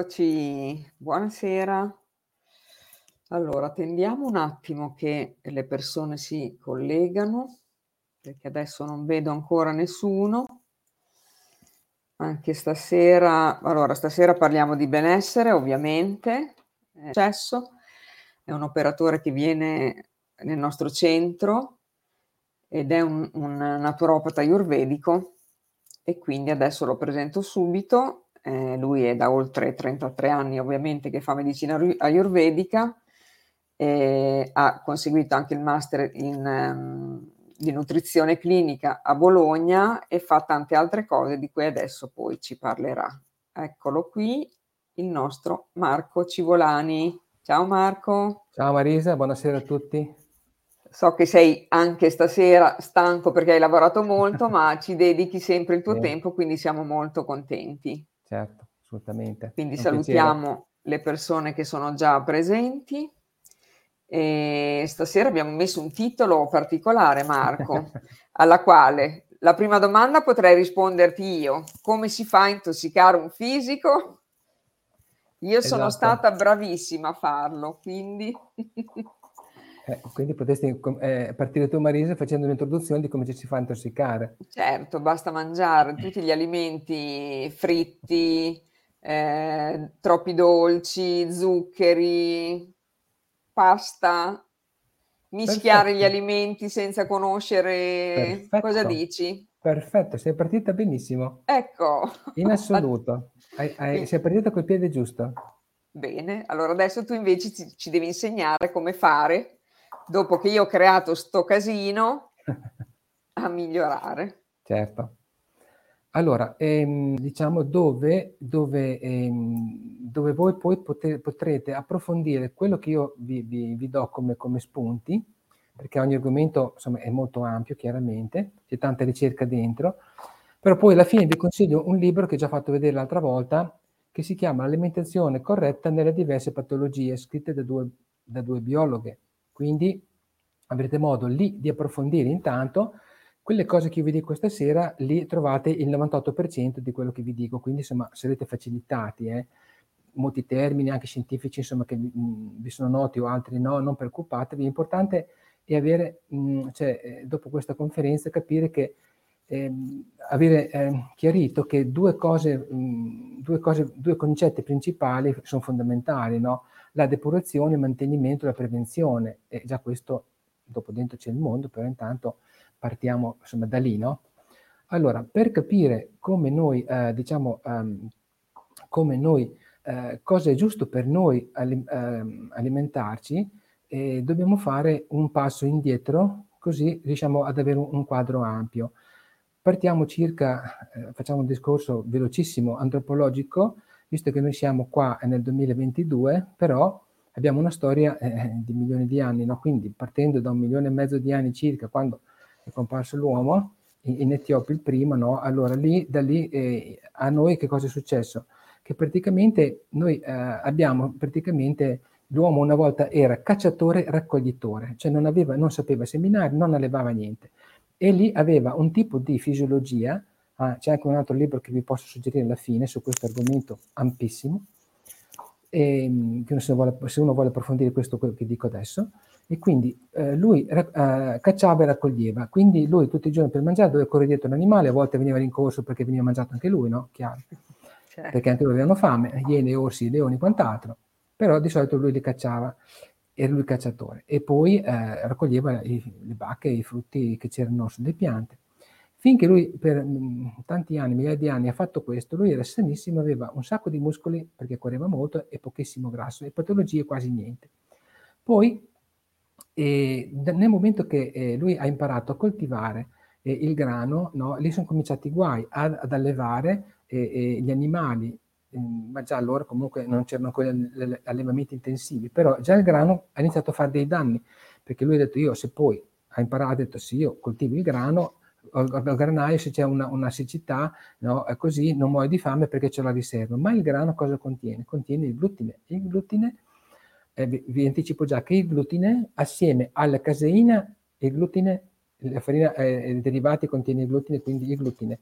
Eccoci, buonasera. Allora, attendiamo un attimo che le persone si collegano, perché adesso non vedo ancora nessuno. Anche stasera, allora stasera parliamo di benessere, ovviamente. Cesso è un operatore che viene nel nostro centro ed è un, un naturopata ayurvedico e quindi adesso lo presento subito eh, lui è da oltre 33 anni ovviamente che fa medicina ayurvedica, e ha conseguito anche il master in, um, di nutrizione clinica a Bologna e fa tante altre cose di cui adesso poi ci parlerà. Eccolo qui, il nostro Marco Civolani. Ciao Marco. Ciao Marisa, buonasera a tutti. So che sei anche stasera stanco perché hai lavorato molto, ma ci dedichi sempre il tuo sì. tempo, quindi siamo molto contenti certo, assolutamente. Quindi salutiamo piacere. le persone che sono già presenti. E stasera abbiamo messo un titolo particolare, Marco, alla quale la prima domanda potrei risponderti io. Come si fa a intossicare un fisico? Io esatto. sono stata bravissima a farlo, quindi... Eh, quindi potresti eh, partire tu Marisa facendo un'introduzione di come ci si fa intossicare. Certo, basta mangiare tutti gli alimenti fritti, eh, troppi dolci, zuccheri, pasta, mischiare Perfetto. gli alimenti senza conoscere Perfetto. cosa dici? Perfetto, sei partita benissimo. Ecco. In assoluto. hai, hai, sei partita col piede giusto. Bene, allora adesso tu invece ci, ci devi insegnare come fare dopo che io ho creato sto casino, a migliorare. Certo. Allora, ehm, diciamo dove, dove, ehm, dove voi poi pote, potrete approfondire quello che io vi, vi, vi do come, come, spunti, perché ogni argomento insomma, è molto ampio, chiaramente, c'è tanta ricerca dentro, però poi alla fine vi consiglio un libro che ho già fatto vedere l'altra volta, che si chiama Alimentazione corretta nelle diverse patologie, scritte da due, da due biologhe, quindi avrete modo lì di approfondire intanto quelle cose che io vi dico stasera, lì trovate il 98% di quello che vi dico, quindi insomma sarete facilitati. Eh? Molti termini, anche scientifici, insomma, che mm, vi sono noti o altri no, non preoccupatevi. L'importante è avere, mh, mm, cioè, eh, dopo questa conferenza, capire che eh, avere eh, chiarito che due cose, mh, mm, due cose, due concetti principali sono fondamentali, no? La depurazione, il mantenimento la prevenzione. E già questo, dopo dentro c'è il mondo, però intanto partiamo insomma, da lì, no? Allora, per capire come noi, eh, diciamo, um, come noi, eh, cosa è giusto per noi alim- eh, alimentarci, dobbiamo fare un passo indietro, così riusciamo ad avere un, un quadro ampio. Partiamo circa, eh, facciamo un discorso velocissimo antropologico, visto che noi siamo qua nel 2022, però abbiamo una storia eh, di milioni di anni, no? quindi partendo da un milione e mezzo di anni circa, quando è comparso l'uomo, in, in Etiopia il primo, no? allora lì, da lì eh, a noi che cosa è successo? Che praticamente noi eh, abbiamo, praticamente l'uomo una volta era cacciatore-raccoglitore, cioè non, aveva, non sapeva seminare, non allevava niente, e lì aveva un tipo di fisiologia Ah, c'è anche un altro libro che vi posso suggerire alla fine su questo argomento ampissimo, e, ehm, se, uno vuole, se uno vuole approfondire questo quello che dico adesso. E quindi eh, lui eh, cacciava e raccoglieva, quindi lui tutti i giorni per mangiare doveva correre dietro un animale, a volte veniva rincorso perché veniva mangiato anche lui, no? Chiaro. Certo. Perché anche loro avevano fame, iene, orsi, leoni, quant'altro, però di solito lui li cacciava, era lui il cacciatore. E poi eh, raccoglieva i, le bacche e i frutti che c'erano sulle piante. Finché lui per mm, tanti anni, migliaia di anni, ha fatto questo, lui era sanissimo, aveva un sacco di muscoli perché correva molto e pochissimo grasso e patologie quasi niente. Poi, eh, nel momento che eh, lui ha imparato a coltivare eh, il grano, no, lì sono cominciati i guai ad, ad allevare eh, gli animali, mm, ma già allora comunque non c'erano ancora allevamenti intensivi, però già il grano ha iniziato a fare dei danni, perché lui ha detto io se poi ha imparato, ha detto sì, io coltivo il grano, al granaio se c'è una, una siccità, no, così, non muore di fame perché c'è la riserva. Ma il grano cosa contiene? Contiene il glutine. Il glutine, eh, vi, anticipo già che il glutine assieme alla caseina, il glutine, la farina, eh, derivati contiene il glutine, quindi il glutine.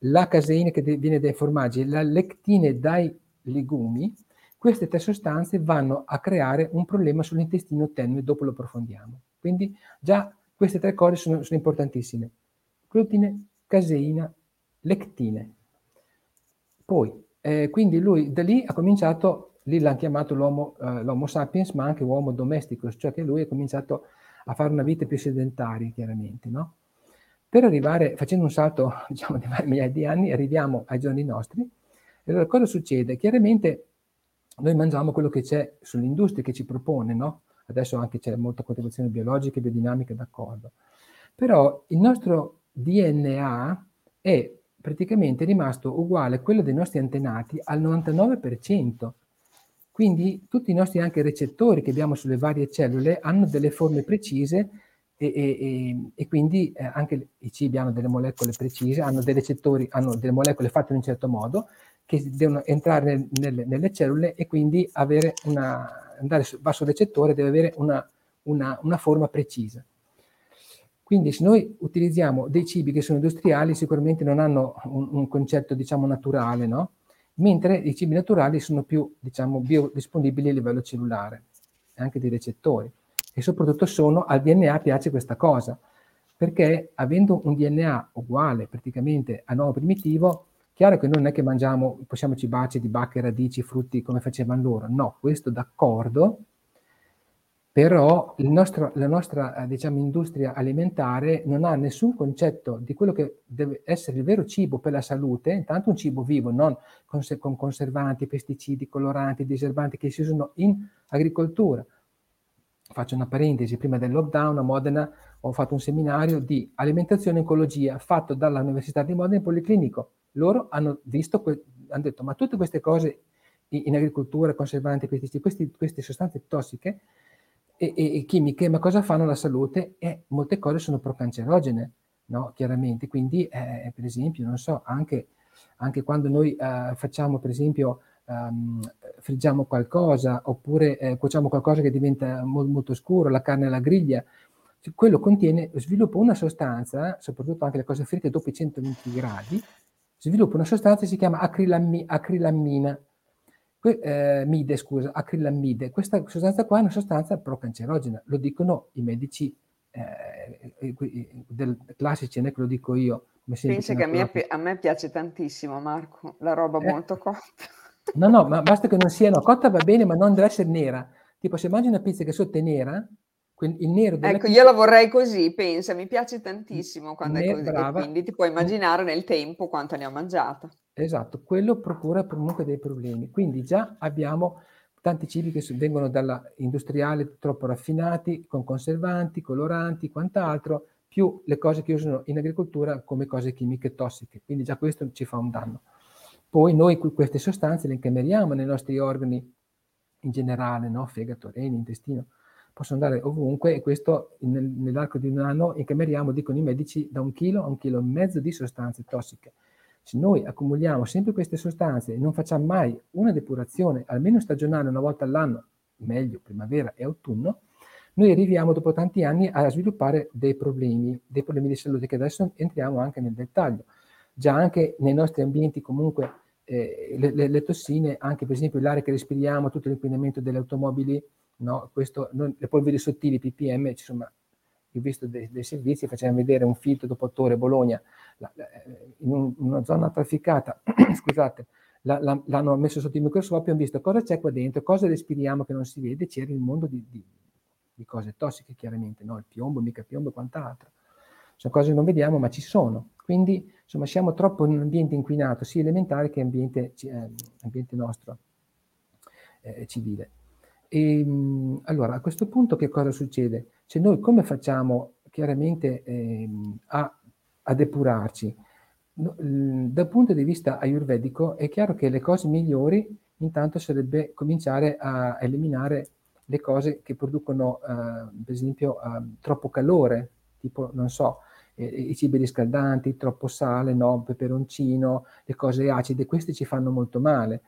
La caseina che viene dai formaggi, la lectine dai legumi, queste tre sostanze vanno a creare un problema sull'intestino tenue, dopo lo approfondiamo. Quindi già queste tre cose sono, sono importantissime. Glutine, caseina, lectine. Poi, eh, quindi lui da lì ha cominciato, lì l'hanno chiamato l'homo, eh, l'homo sapiens, ma anche uomo domestico, cioè che lui ha cominciato a fare una vita più sedentaria, chiaramente, no? Per arrivare, facendo un salto, diciamo, di migliaia di anni, arriviamo ai giorni nostri. E allora cosa succede? Chiaramente noi mangiamo quello che c'è sull'industria che ci propone, no? Adesso anche c'è molta contribuzione biologica e biodinamica, d'accordo. Però il nostro DNA è praticamente rimasto uguale a quello dei nostri antenati al 99%. Quindi tutti i nostri anche recettori che abbiamo sulle varie cellule hanno delle forme precise e, e, e quindi eh, anche i cibi hanno delle molecole precise, hanno dei recettori, hanno delle molecole fatte in un certo modo che devono entrare nelle, nelle cellule e quindi una, andare verso il recettore deve avere una, una, una forma precisa. Quindi se noi utilizziamo dei cibi che sono industriali sicuramente non hanno un, un concetto diciamo naturale, no? mentre i cibi naturali sono più diciamo biodisponibili a livello cellulare, anche dei recettori e soprattutto sono al DNA piace questa cosa, perché avendo un DNA uguale praticamente a nuovo primitivo, chiaro che non è che mangiamo, possiamo cibarci di bacche, radici, frutti come facevano loro, no, questo d'accordo, però nostro, la nostra eh, diciamo, industria alimentare non ha nessun concetto di quello che deve essere il vero cibo per la salute, intanto un cibo vivo, non con, con conservanti, pesticidi, coloranti, diserbanti che si usano in agricoltura faccio una parentesi, prima del lockdown a Modena ho fatto un seminario di alimentazione e ecologia fatto dall'Università di Modena in Policlinico. Loro hanno visto, hanno detto, ma tutte queste cose in, agricoltura, conservanti, pesticidi, questi, queste sostanze tossiche e, e, e, chimiche, ma cosa fanno alla salute? E molte cose sono procancerogene, no? Chiaramente. Quindi, eh, per esempio, non so, anche, anche quando noi eh, facciamo, per esempio, um, friggiamo qualcosa oppure eh, cuociamo qualcosa che diventa molto, molto scuro, la carne alla griglia, cioè, quello contiene, sviluppa una sostanza, soprattutto anche le cose fritte dopo i 120 gradi, sviluppa una sostanza che si chiama acrilammi, acrilammina, que, eh, mide, scusa, acrilammide. Questa sostanza qua è una sostanza procancerogena, lo dicono i medici eh, del, classici, non è che lo dico io. Pensa che a me, a me, piace tantissimo, Marco, la roba eh, molto cotta. No, no, ma basta che non sia, no, cotta va bene, ma non deve essere nera. Tipo, se mangi una pizza che sotto è nera, il nero della Ecco, pizza... io la vorrei così, pensa, mi piace tantissimo quando ne, è così, brava. quindi ti puoi immaginare nel tempo quanto ne ho mangiata. Esatto, quello procura comunque dei problemi. Quindi già abbiamo tanti cibi che vengono dalla industriale troppo raffinati, con conservanti, coloranti, quant'altro, più le cose che usano in agricoltura come cose chimiche tossiche. Quindi già questo ci fa un danno. Poi noi queste sostanze le incameriamo nei nostri organi in generale, no? fegato, reni, intestino, possono andare ovunque e questo nel, nell'arco di un anno incameriamo, dicono i medici, da un chilo a un chilo e mezzo di sostanze tossiche. Se noi accumuliamo sempre queste sostanze e non facciamo mai una depurazione, almeno stagionale una volta all'anno, meglio primavera e autunno, noi arriviamo dopo tanti anni a sviluppare dei problemi, dei problemi di salute che adesso entriamo anche nel dettaglio. Già anche nei nostri ambienti comunque eh, le, le, le, tossine, anche per esempio l'aria che respiriamo, tutto l'inquinamento delle automobili, no? Questo, non, le polveri sottili, PPM, insomma, ho visto dei, dei servizi, facevano vedere un filtro dopo Torre Bologna, la, la, in, un, una zona trafficata, scusate, la, l'hanno messo sotto il microscopio e hanno visto cosa c'è qua dentro, cosa respiriamo che non si vede, c'era il mondo di, di, di cose tossiche chiaramente, no? il piombo, mica piombo e quant'altro. Sono cose che non vediamo ma ci sono. Quindi insomma siamo troppo in un ambiente inquinato, sia elementare che ambiente, eh, ambiente nostro eh, civile. E, mh, allora a questo punto che cosa succede? Cioè noi come facciamo chiaramente eh, a, a, depurarci? No, dal punto di vista ayurvedico è chiaro che le cose migliori intanto sarebbe cominciare a eliminare le cose che producono, eh, per esempio, eh, troppo calore, tipo, non so, i cibi riscaldanti, troppo sale, no, peperoncino, le cose acide, queste ci fanno molto male.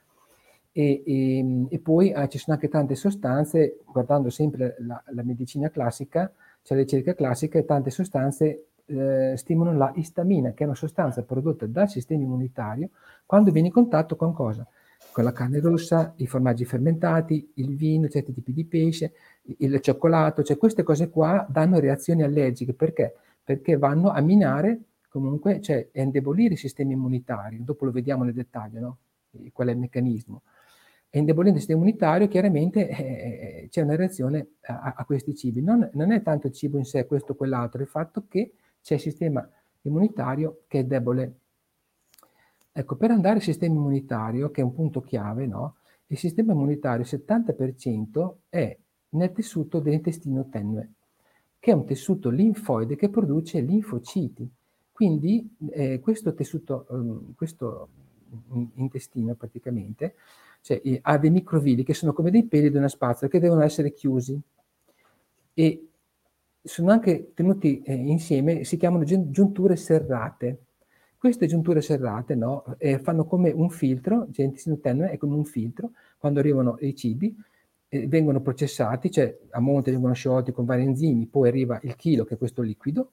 E, e, e poi eh, ci sono anche tante sostanze, guardando sempre la, la medicina classica, c'è la ricerca classica e tante sostanze eh, stimolano la istamina, che è una sostanza prodotta dal sistema immunitario quando viene in contatto con cosa? con la carne rossa, i formaggi fermentati, il vino, certi tipi di pesce, il cioccolato, cioè queste cose qua danno reazioni allergiche. Perché? Perché vanno a minare comunque, cioè a indebolire il sistema immunitario. Dopo lo vediamo nel dettaglio, no? Qual è il meccanismo. E indebolendo il sistema immunitario, chiaramente eh, eh, c'è una reazione a, a questi cibi. Non, non, è tanto il cibo in sé, questo o quell'altro, è il fatto che c'è il sistema immunitario che è debole. Ecco, per andare al sistema immunitario, che è un punto chiave, no? il sistema immunitario, il 70% è nel tessuto dell'intestino tenue, che è un tessuto linfoide che produce linfociti. Quindi eh, questo tessuto, um, questo intestino praticamente, cioè, ha dei microvilli che sono come dei peli di una spazzola che devono essere chiusi e sono anche tenuti eh, insieme, si chiamano giunture serrate. Queste giunture serrate no, eh, fanno come un filtro, l'intestino tenue è come un filtro, quando arrivano i cibi, eh, vengono processati, cioè a monte vengono sciolti con vari enzimi, poi arriva il chilo, che è questo liquido,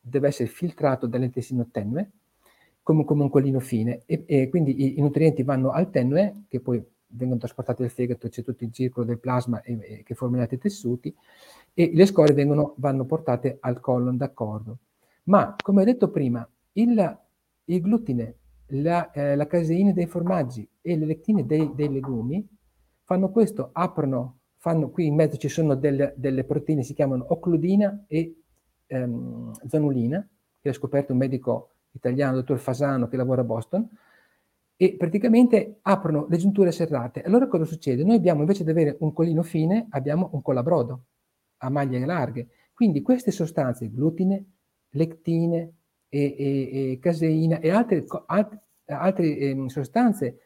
deve essere filtrato dall'intestino tenue, come, come un collino fine, e, e quindi i, i, nutrienti vanno al tenue, che poi vengono trasportati al fegato, c'è tutto il circolo del plasma e, e, che forma gli altri tessuti, e le scorie vengono, vanno portate al colon, d'accordo. Ma, come ho detto prima, il, il glutine, la, eh, la, caseina dei formaggi e le lectine dei, dei legumi fanno questo, aprono, fanno, qui in mezzo ci sono delle, delle proteine, si chiamano occludina e ehm, zanulina, che ha scoperto un medico italiano, il dottor Fasano, che lavora a Boston, e praticamente aprono le giunture serrate. Allora cosa succede? Noi abbiamo, invece di avere un collino fine, abbiamo un colabrodo a maglie larghe. Quindi queste sostanze, glutine, lectine, e, e, e caseina e altre, alt, altre eh, sostanze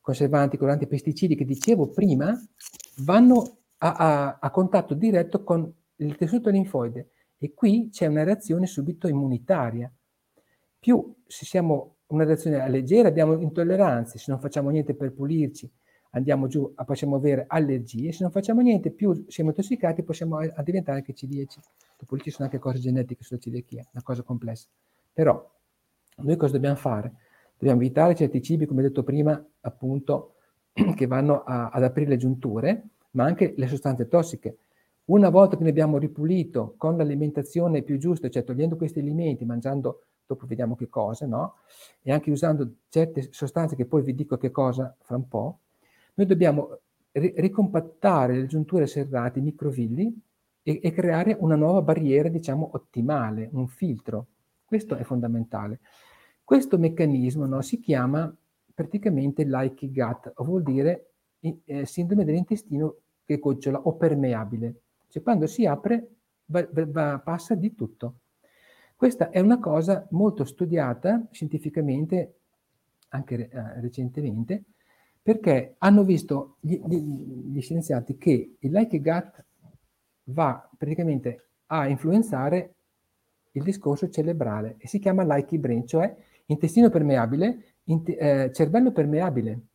conservanti, coloranti, pesticidi che dicevo prima, vanno a, a, a contatto diretto con il tessuto linfoide e qui c'è una reazione subito immunitaria. Più se siamo una reazione leggera abbiamo intolleranze, se non facciamo niente per pulirci andiamo giù, possiamo avere allergie, se non facciamo niente più siamo intossicati possiamo diventare anche celiaci. Dopo ci sono anche cose genetiche sulla celiachia, una cosa complessa. Però noi cosa dobbiamo fare? Dobbiamo evitare certi cibi, come detto prima, appunto, che vanno a, ad aprire le giunture, ma anche le sostanze tossiche. Una volta che ne abbiamo ripulito con l'alimentazione più giusta, cioè togliendo questi alimenti, mangiando, dopo vediamo che cosa, no? E anche usando certe sostanze che poi vi dico che cosa fra un po', noi dobbiamo ri- ricompattare le giunture serrate, i microvilli, e, e creare una nuova barriera, diciamo, ottimale, un filtro questo è fondamentale. Questo meccanismo no, si chiama praticamente like gut, vuol dire eh, sindrome dell'intestino che gocciola o permeabile. Cioè quando si apre va, va, passa di tutto. Questa è una cosa molto studiata scientificamente, anche eh, recentemente, perché hanno visto gli, gli, gli scienziati che il like gut va praticamente a influenzare il discorso cerebrale e si chiama like brain, cioè intestino permeabile, int- eh, cervello permeabile.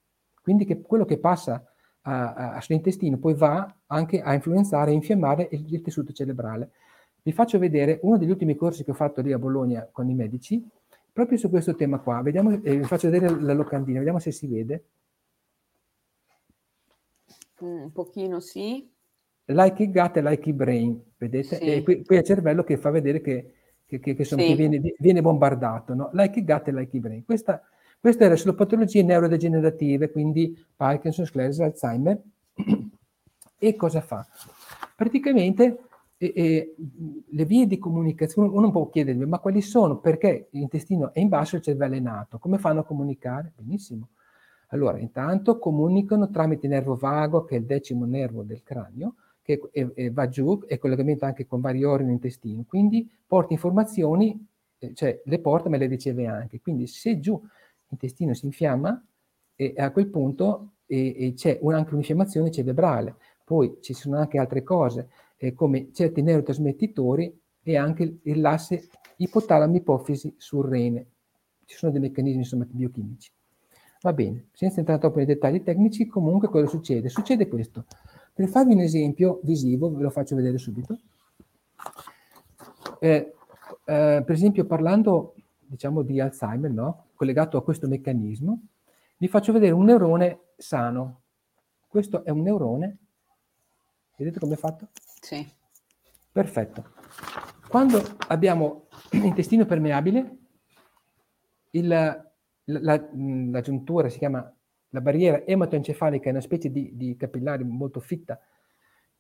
Quindi che quello che passa a, a, sull'intestino poi va anche a influenzare e infiammare il, il, tessuto cerebrale. Vi faccio vedere uno degli ultimi corsi che ho fatto lì a Bologna con i medici, proprio su questo tema qua. Vediamo, eh, vi faccio vedere la locandina, vediamo se si vede. Mm, un pochino sì. Like it gut e like it brain, vedete? Sì. E qui, qui è il cervello che fa vedere che che, che, che, sono, sì. viene, viene, bombardato, no? like gut e like brain. Questa, questa era sulle patologie neurodegenerative, quindi Parkinson, sclerosi, Alzheimer. e cosa fa? Praticamente e, e, le vie di comunicazione, uno può chiedermi, ma quali sono? Perché l'intestino è in basso e il cervello è in alto? Come fanno a comunicare? Benissimo. Allora, intanto comunicano tramite il nervo vago, che è il decimo nervo del cranio, che è, è, va giù, è collegamento anche con vari organi intestino, quindi porta informazioni, eh, cioè le porta ma le riceve anche. Quindi se giù l'intestino si infiamma, e a quel punto e, e c'è un, anche un'infiammazione cerebrale. Poi ci sono anche altre cose, eh, come certi neurotrasmettitori e anche l'asse ipotalamo-ipofisi sul rene. Ci sono dei meccanismi insomma, biochimici. Va bene, senza entrare troppo nei dettagli tecnici, comunque cosa succede? Succede questo. Per farvi un esempio visivo, ve lo faccio vedere subito. Eh, eh, per esempio, parlando diciamo, di Alzheimer, no? collegato a questo meccanismo, vi faccio vedere un neurone sano. Questo è un neurone. Vedete come è fatto? Sì. Perfetto. Quando abbiamo l'intestino permeabile, il, la, la, la, giuntura si chiama la barriera ematoencefalica, è una specie di, di capillare molto fitta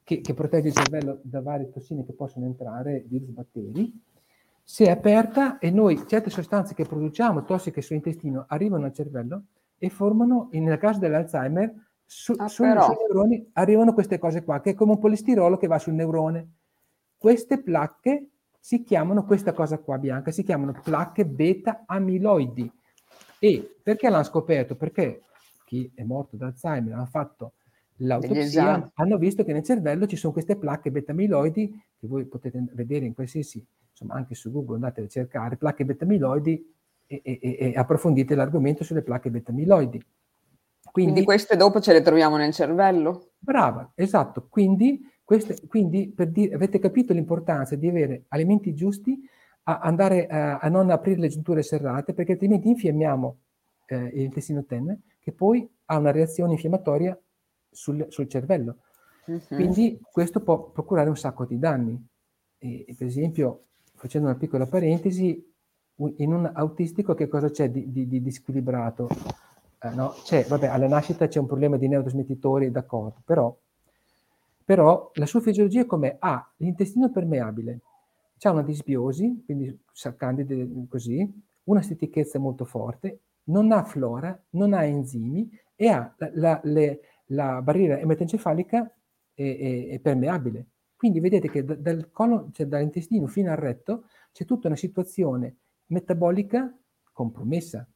che, che, protegge il cervello da varie tossine che possono entrare, virus, batteri. Si è aperta e noi certe sostanze che produciamo tossiche sull'intestino arrivano al cervello e formano, nel caso dell'Alzheimer, su, ah, sui, neuroni arrivano queste cose qua, che è come un polistirolo che va sul neurone. Queste placche si chiamano, questa cosa qua bianca, si chiamano placche beta amiloidi. E perché l'hanno scoperto? Perché chi è morto da Alzheimer ha fatto l'autopsia, hanno visto che nel cervello ci sono queste placche beta amiloidi che voi potete vedere in qualsiasi, insomma anche su Google andate a cercare, placche beta amiloidi e, e, e approfondite l'argomento sulle placche beta amiloidi. Quindi, Quindi queste dopo ce le troviamo nel cervello? Brava, esatto. Quindi queste, quindi per dire, avete capito l'importanza di avere alimenti giusti, a andare a, a non aprire le giunture serrate, perché altrimenti infiammiamo eh, l'intestino tenue, che poi ha una reazione infiammatoria sul, sul cervello. Uh-huh. Quindi questo può procurare un sacco di danni. E, e per esempio, facendo una piccola parentesi, in un autistico che cosa c'è di, di, di disquilibrato? Eh, no? C'è, vabbè, alla nascita c'è un problema di neurotrasmettitori, d'accordo, però però la sua fisiologia com'è? Ha l'intestino permeabile, ha una disbiosi, quindi candide così, una stitichezza molto forte, non ha flora, non ha enzimi e ha la, la, le, la barriera ematoencefalica è, è, è, permeabile. Quindi vedete che dal colon, cioè dall'intestino fino al retto c'è tutta una situazione metabolica compromessa.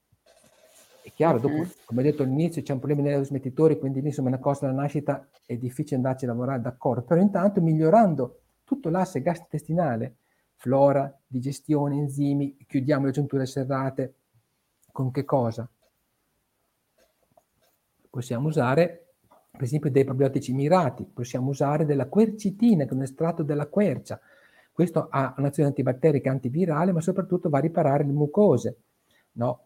È chiaro, dopo, mm-hmm. come detto all'inizio, c'è un problema nei smettitori, quindi lì insomma una cosa alla nascita è difficile andarci a lavorare, d'accordo, però intanto migliorando tutto l'asse gastrointestinale, flora, digestione, enzimi, chiudiamo le giunture serrate, con che cosa? Possiamo usare, per esempio, dei probiotici mirati, possiamo usare della quercitina, che è un estratto della quercia. Questo ha un'azione antibatterica antivirale, ma soprattutto va a riparare le mucose, no?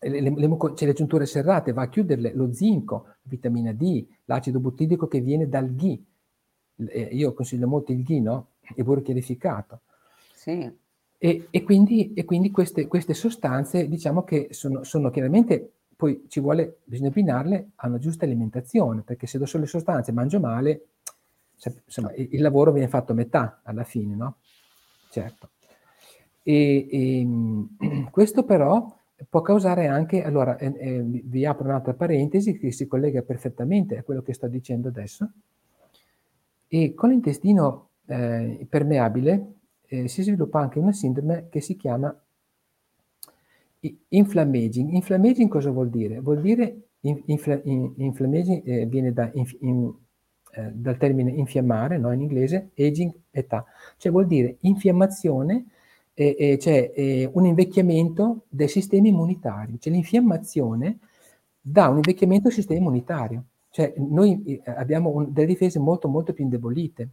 Le, le, le, cioè le giunture serrate, va a chiuderle, lo zinco, vitamina D, l'acido buttirico che viene dal ghi. Eh, io consiglio molto il ghi, no? Il burro chiarificato. Sì. E, e, quindi, e quindi queste, queste, sostanze, diciamo che sono, sono, chiaramente, poi ci vuole, bisogna abbinarle a una giusta alimentazione, perché se do solo le sostanze mangio male, insomma, il, il lavoro viene fatto a metà alla fine, no? Certo. E, e questo però può causare anche, allora eh, eh, vi apro un'altra parentesi che si collega perfettamente a quello che sto dicendo adesso, e con l'intestino eh, permeabile eh, si sviluppa anche una sindrome che si chiama inflammaging. Inflammaging cosa vuol dire? Vuol dire infla, inflammaging eh, viene da, in, in, eh, dal termine infiammare, no, in inglese, aging, età, cioè vuol dire infiammazione eh, eh, c'è eh, un invecchiamento del sistema immunitario, cioè l'infiammazione dà un invecchiamento del sistema immunitario, cioè noi eh, abbiamo un, delle difese molto molto più indebolite.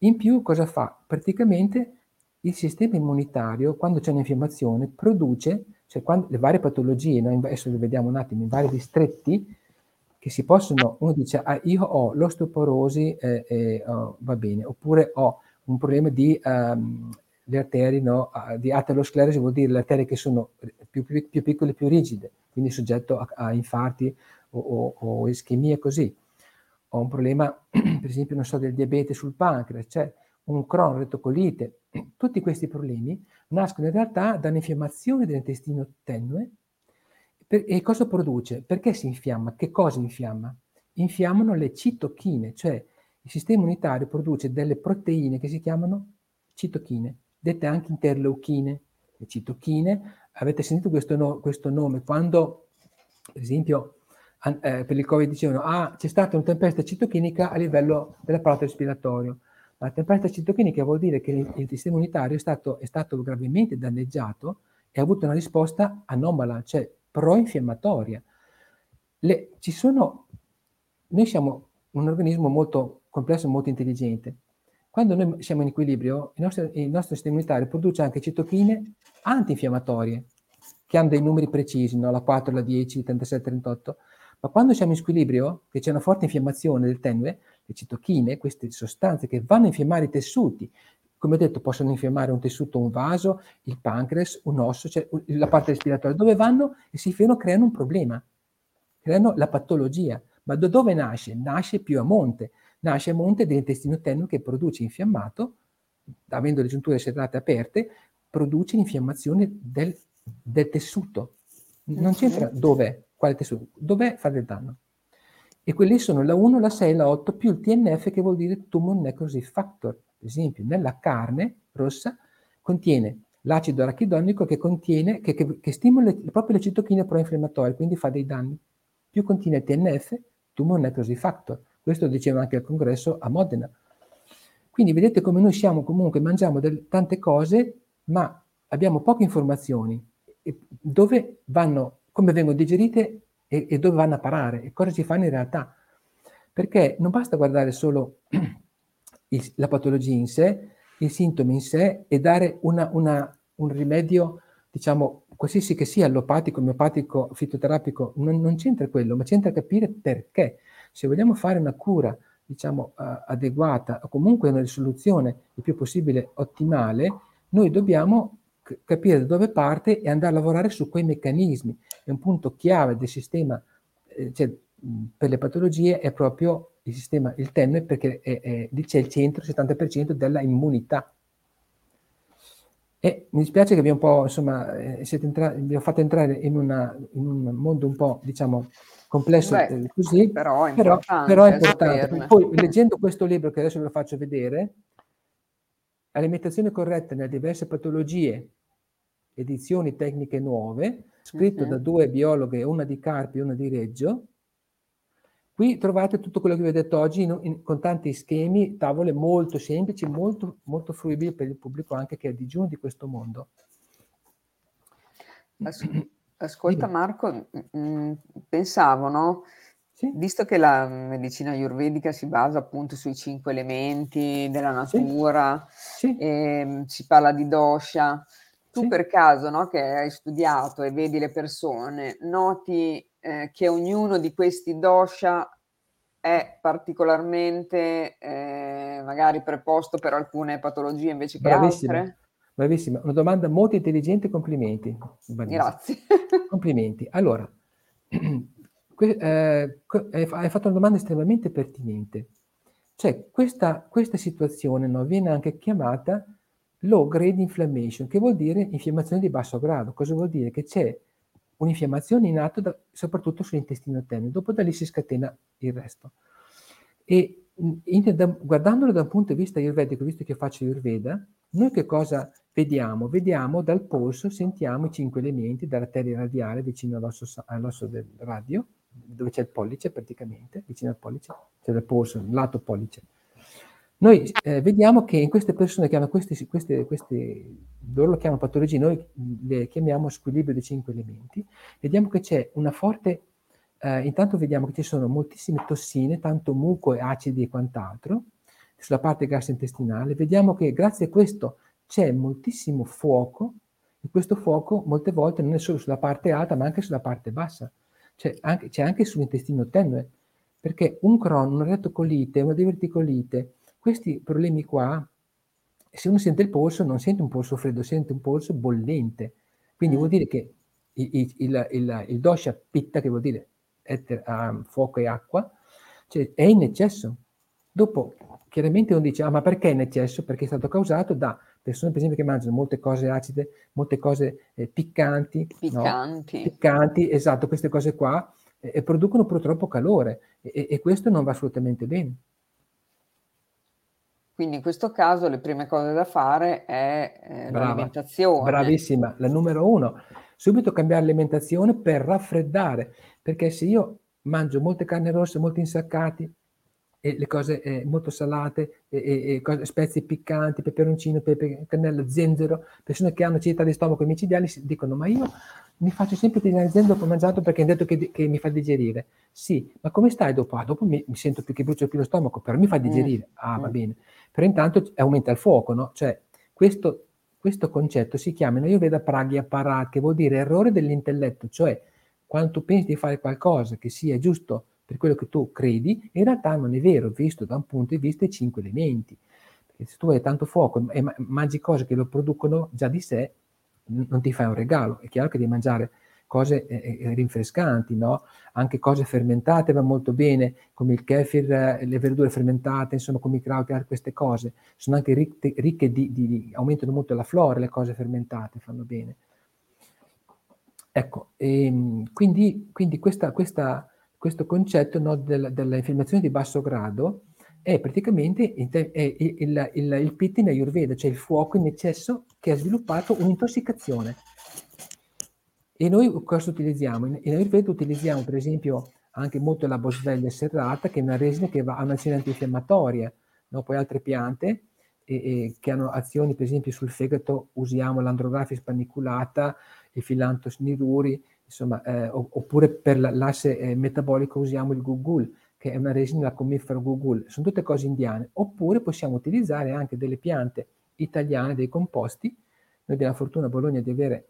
In più cosa fa? Praticamente il sistema immunitario, quando c'è un'infiammazione, produce, cioè quando, le varie patologie, noi adesso le vediamo un attimo in vari distretti, che si possono, uno dice, ah, io ho l'osteoporosi, eh, eh, oh, va bene, oppure ho un problema di um, le arterie no, di aterosclerosi vuol dire le arterie che sono più, più, più piccole e più rigide, quindi soggetto a, a infarti o, o, o, ischemia così. Ho un problema, per esempio, non so, del diabete sul pancreas, cioè un Crohn, retocolite. Tutti questi problemi nascono in realtà da un'infiammazione dell'intestino tenue. Per, e cosa produce? Perché si infiamma? Che cosa infiamma? Infiammano le citochine, cioè il sistema immunitario produce delle proteine che si chiamano citochine dette anche interleuchine e citochine. Avete sentito questo, no, questo nome quando, per esempio, eh, per il Covid dicevano ah, c'è stata una tempesta citochinica a livello dell'apparato respiratorio. La tempesta citochinica vuol dire che il, il sistema immunitario è stato, è stato gravemente danneggiato e ha avuto una risposta anomala, cioè pro-infiammatoria. Le, ci sono, noi siamo un organismo molto complesso e molto intelligente. Quando noi siamo in equilibrio, il nostro, il nostro sistema immunitario produce anche citochine antinfiammatorie, che hanno dei numeri precisi, no? la 4, la 10, 37, 38, Ma quando siamo in squilibrio, che c'è una forte infiammazione del tenue, le citochine, queste sostanze che vanno a infiammare i tessuti, come ho detto, possono infiammare un tessuto, un vaso, il pancreas, un osso, cioè la parte respiratoria, dove vanno e si infiamano, creano un problema, creano la patologia. Ma da dove nasce? Nasce più a monte, nasce a monte dell'intestino tenue che produce infiammato, avendo le giunture serrate aperte, produce l'infiammazione del, del tessuto. Non c'entra dov'è, quale tessuto, dov'è fa del danno. E quelli sono la 1, la 6, la 8 più il TNF che vuol dire Tumor Necrosis Factor. Per esempio, nella carne rossa contiene l'acido arachidonico che, contiene, che, che, che stimola proprio le citochine pro-infiammatorie, quindi fa dei danni. Più contiene il TNF, Tumor Necrosis Factor. Questo diceva anche il congresso a Modena. Quindi vedete come noi siamo comunque, mangiamo del, tante cose, ma abbiamo poche informazioni. dove vanno, come vengono digerite e, e dove vanno a parare e cosa ci fanno in realtà. Perché non basta guardare solo il, la patologia in sé, i sintomi in sé e dare una, una, un rimedio, diciamo, qualsiasi che sia, allopatico, omeopatico, fitoterapico, non, non, c'entra quello, ma c'entra capire perché. Se vogliamo fare una cura, diciamo, uh, adeguata o comunque una risoluzione il più possibile ottimale, noi dobbiamo capire da dove parte e andare a lavorare su quei meccanismi. È un punto chiave del sistema, eh, cioè, per le patologie è proprio il sistema, il tenue, perché è, è, lì c'è il centro, il 70% della immunità. E mi dispiace che vi, un po', insomma, eh, siete entrati, vi ho fatto entrare in, una, in, un mondo un po', diciamo, complesso Beh, eh, così, però è però, però è importante. Poi, leggendo questo libro che adesso ve lo faccio vedere, Alimentazione corretta nelle diverse patologie, edizioni tecniche nuove, scritto uh-huh. da due biologhe, una di Carpi e una di Reggio. Qui trovate tutto quello che vi ho detto oggi in, in, con tanti schemi, tavole molto semplici, molto, molto fruibili per il pubblico anche che è a digiuno di questo mondo. Ascolta Marco, mh, mm, pensavo, no? Sì. Visto che la medicina ayurvedica si basa appunto sui cinque elementi della natura, sì. e, ehm, si parla di dosha, tu sì. per caso no, che hai studiato e vedi le persone, noti eh, che ognuno di questi dosha è particolarmente eh, magari preposto per alcune patologie invece che Bravissima. altre? Bravissima, una domanda molto intelligente, complimenti. Grazie. Complimenti. Allora, eh, hai fatto una domanda estremamente pertinente. Cioè, questa, questa situazione no, viene anche chiamata low grade inflammation, che vuol dire infiammazione di basso grado. Cosa vuol dire? Che c'è un'infiammazione in atto da, soprattutto sull'intestino tenue, dopo da lì si scatena il resto. E in, da, guardandolo da un punto di vista ayurvedico, visto che faccio ayurveda, noi che cosa vediamo? Vediamo dal polso, sentiamo i cinque elementi, dall'arteria radiale vicino all'osso, all'osso del radio, dove c'è il pollice praticamente, vicino al pollice, c'è il polso, il lato pollice. Noi eh, vediamo che in queste persone che hanno questi, queste, queste, loro lo chiamano patologie, noi le chiamiamo squilibrio dei cinque elementi, vediamo che c'è una forte, eh, intanto vediamo che ci sono moltissime tossine, tanto muco e acidi e quant'altro, sulla parte gastrointestinale, vediamo che grazie a questo c'è moltissimo fuoco, e questo fuoco molte volte non è solo sulla parte alta, ma anche sulla parte bassa c'è anche, c'è anche sull'intestino tenue, perché un Crohn, una rettocolite, una diverticolite, questi problemi qua, se uno sente il polso, non sente un polso freddo, sente un polso bollente. Quindi mm. vuol dire che il, il, il, il, dosha pitta, che vuol dire eter, um, fuoco e acqua, cioè è in eccesso. Dopo, chiaramente uno dice, ah, ma perché è in eccesso? Perché è stato causato da persone per esempio che mangiano molte cose acide, molte cose eh, piccanti, piccanti. No? piccanti, esatto, queste cose qua, eh, e producono purtroppo calore e, e, questo non va assolutamente bene. Quindi in questo caso le prime cose da fare è eh, l'alimentazione. Bravissima, la numero uno, subito cambiare l'alimentazione per raffreddare, perché se io mangio molte carni rosse, molti insaccati, e le cose eh, molto salate, e, e, e cose, spezie piccanti, peperoncino, pepe, cannella, zenzero. Persone che hanno acidità di stomaco micidiali dicono: Ma io mi faccio sempre tirare zenzero ho mangiato perché hanno detto che, che, mi fa digerire. Sì, ma come stai dopo? Ah, dopo mi, mi sento più che brucio più lo stomaco, però mi fa mm. digerire. Ah, va mm. bene. Però intanto aumenta il fuoco, no? Cioè, questo, questo concetto si chiama in Ayurveda pragya parat, che vuol dire errore dell'intelletto, cioè quando tu pensi di fare qualcosa che sia giusto per quello che tu credi, in realtà non è vero, visto da un punto di vista dei cinque elementi. Perché se tu hai tanto fuoco e mangi cose che lo producono già di sé, non ti fai un regalo. È chiaro che devi mangiare cose eh, eh, rinfrescanti, no? Anche cose fermentate va molto bene, come il kefir, eh, le verdure fermentate, insomma come i kraut, queste cose. Sono anche ricche, ricche di, di, di, aumentano molto la flora, le cose fermentate fanno bene. Ecco, e, ehm, quindi, quindi questa, questa, questo concetto no, del, dell'infiammazione di basso grado è praticamente è il, il, il, il pitta in Ayurveda, cioè il fuoco in eccesso che ha sviluppato un'intossicazione. E noi cosa utilizziamo? In, in Ayurveda utilizziamo per esempio anche molto la bosveglia serrata, che è una resina che ha un'azione antinfiammatoria, no? poi altre piante e, e, che hanno azioni per esempio sul fegato, usiamo l'andrografis paniculata, il filantos niruri, insomma, eh, oppure per l'asse eh, metabolico usiamo il gugul, che è una resina la commifero gugul, sono tutte cose indiane, oppure possiamo utilizzare anche delle piante italiane, dei composti, noi abbiamo la fortuna a Bologna di avere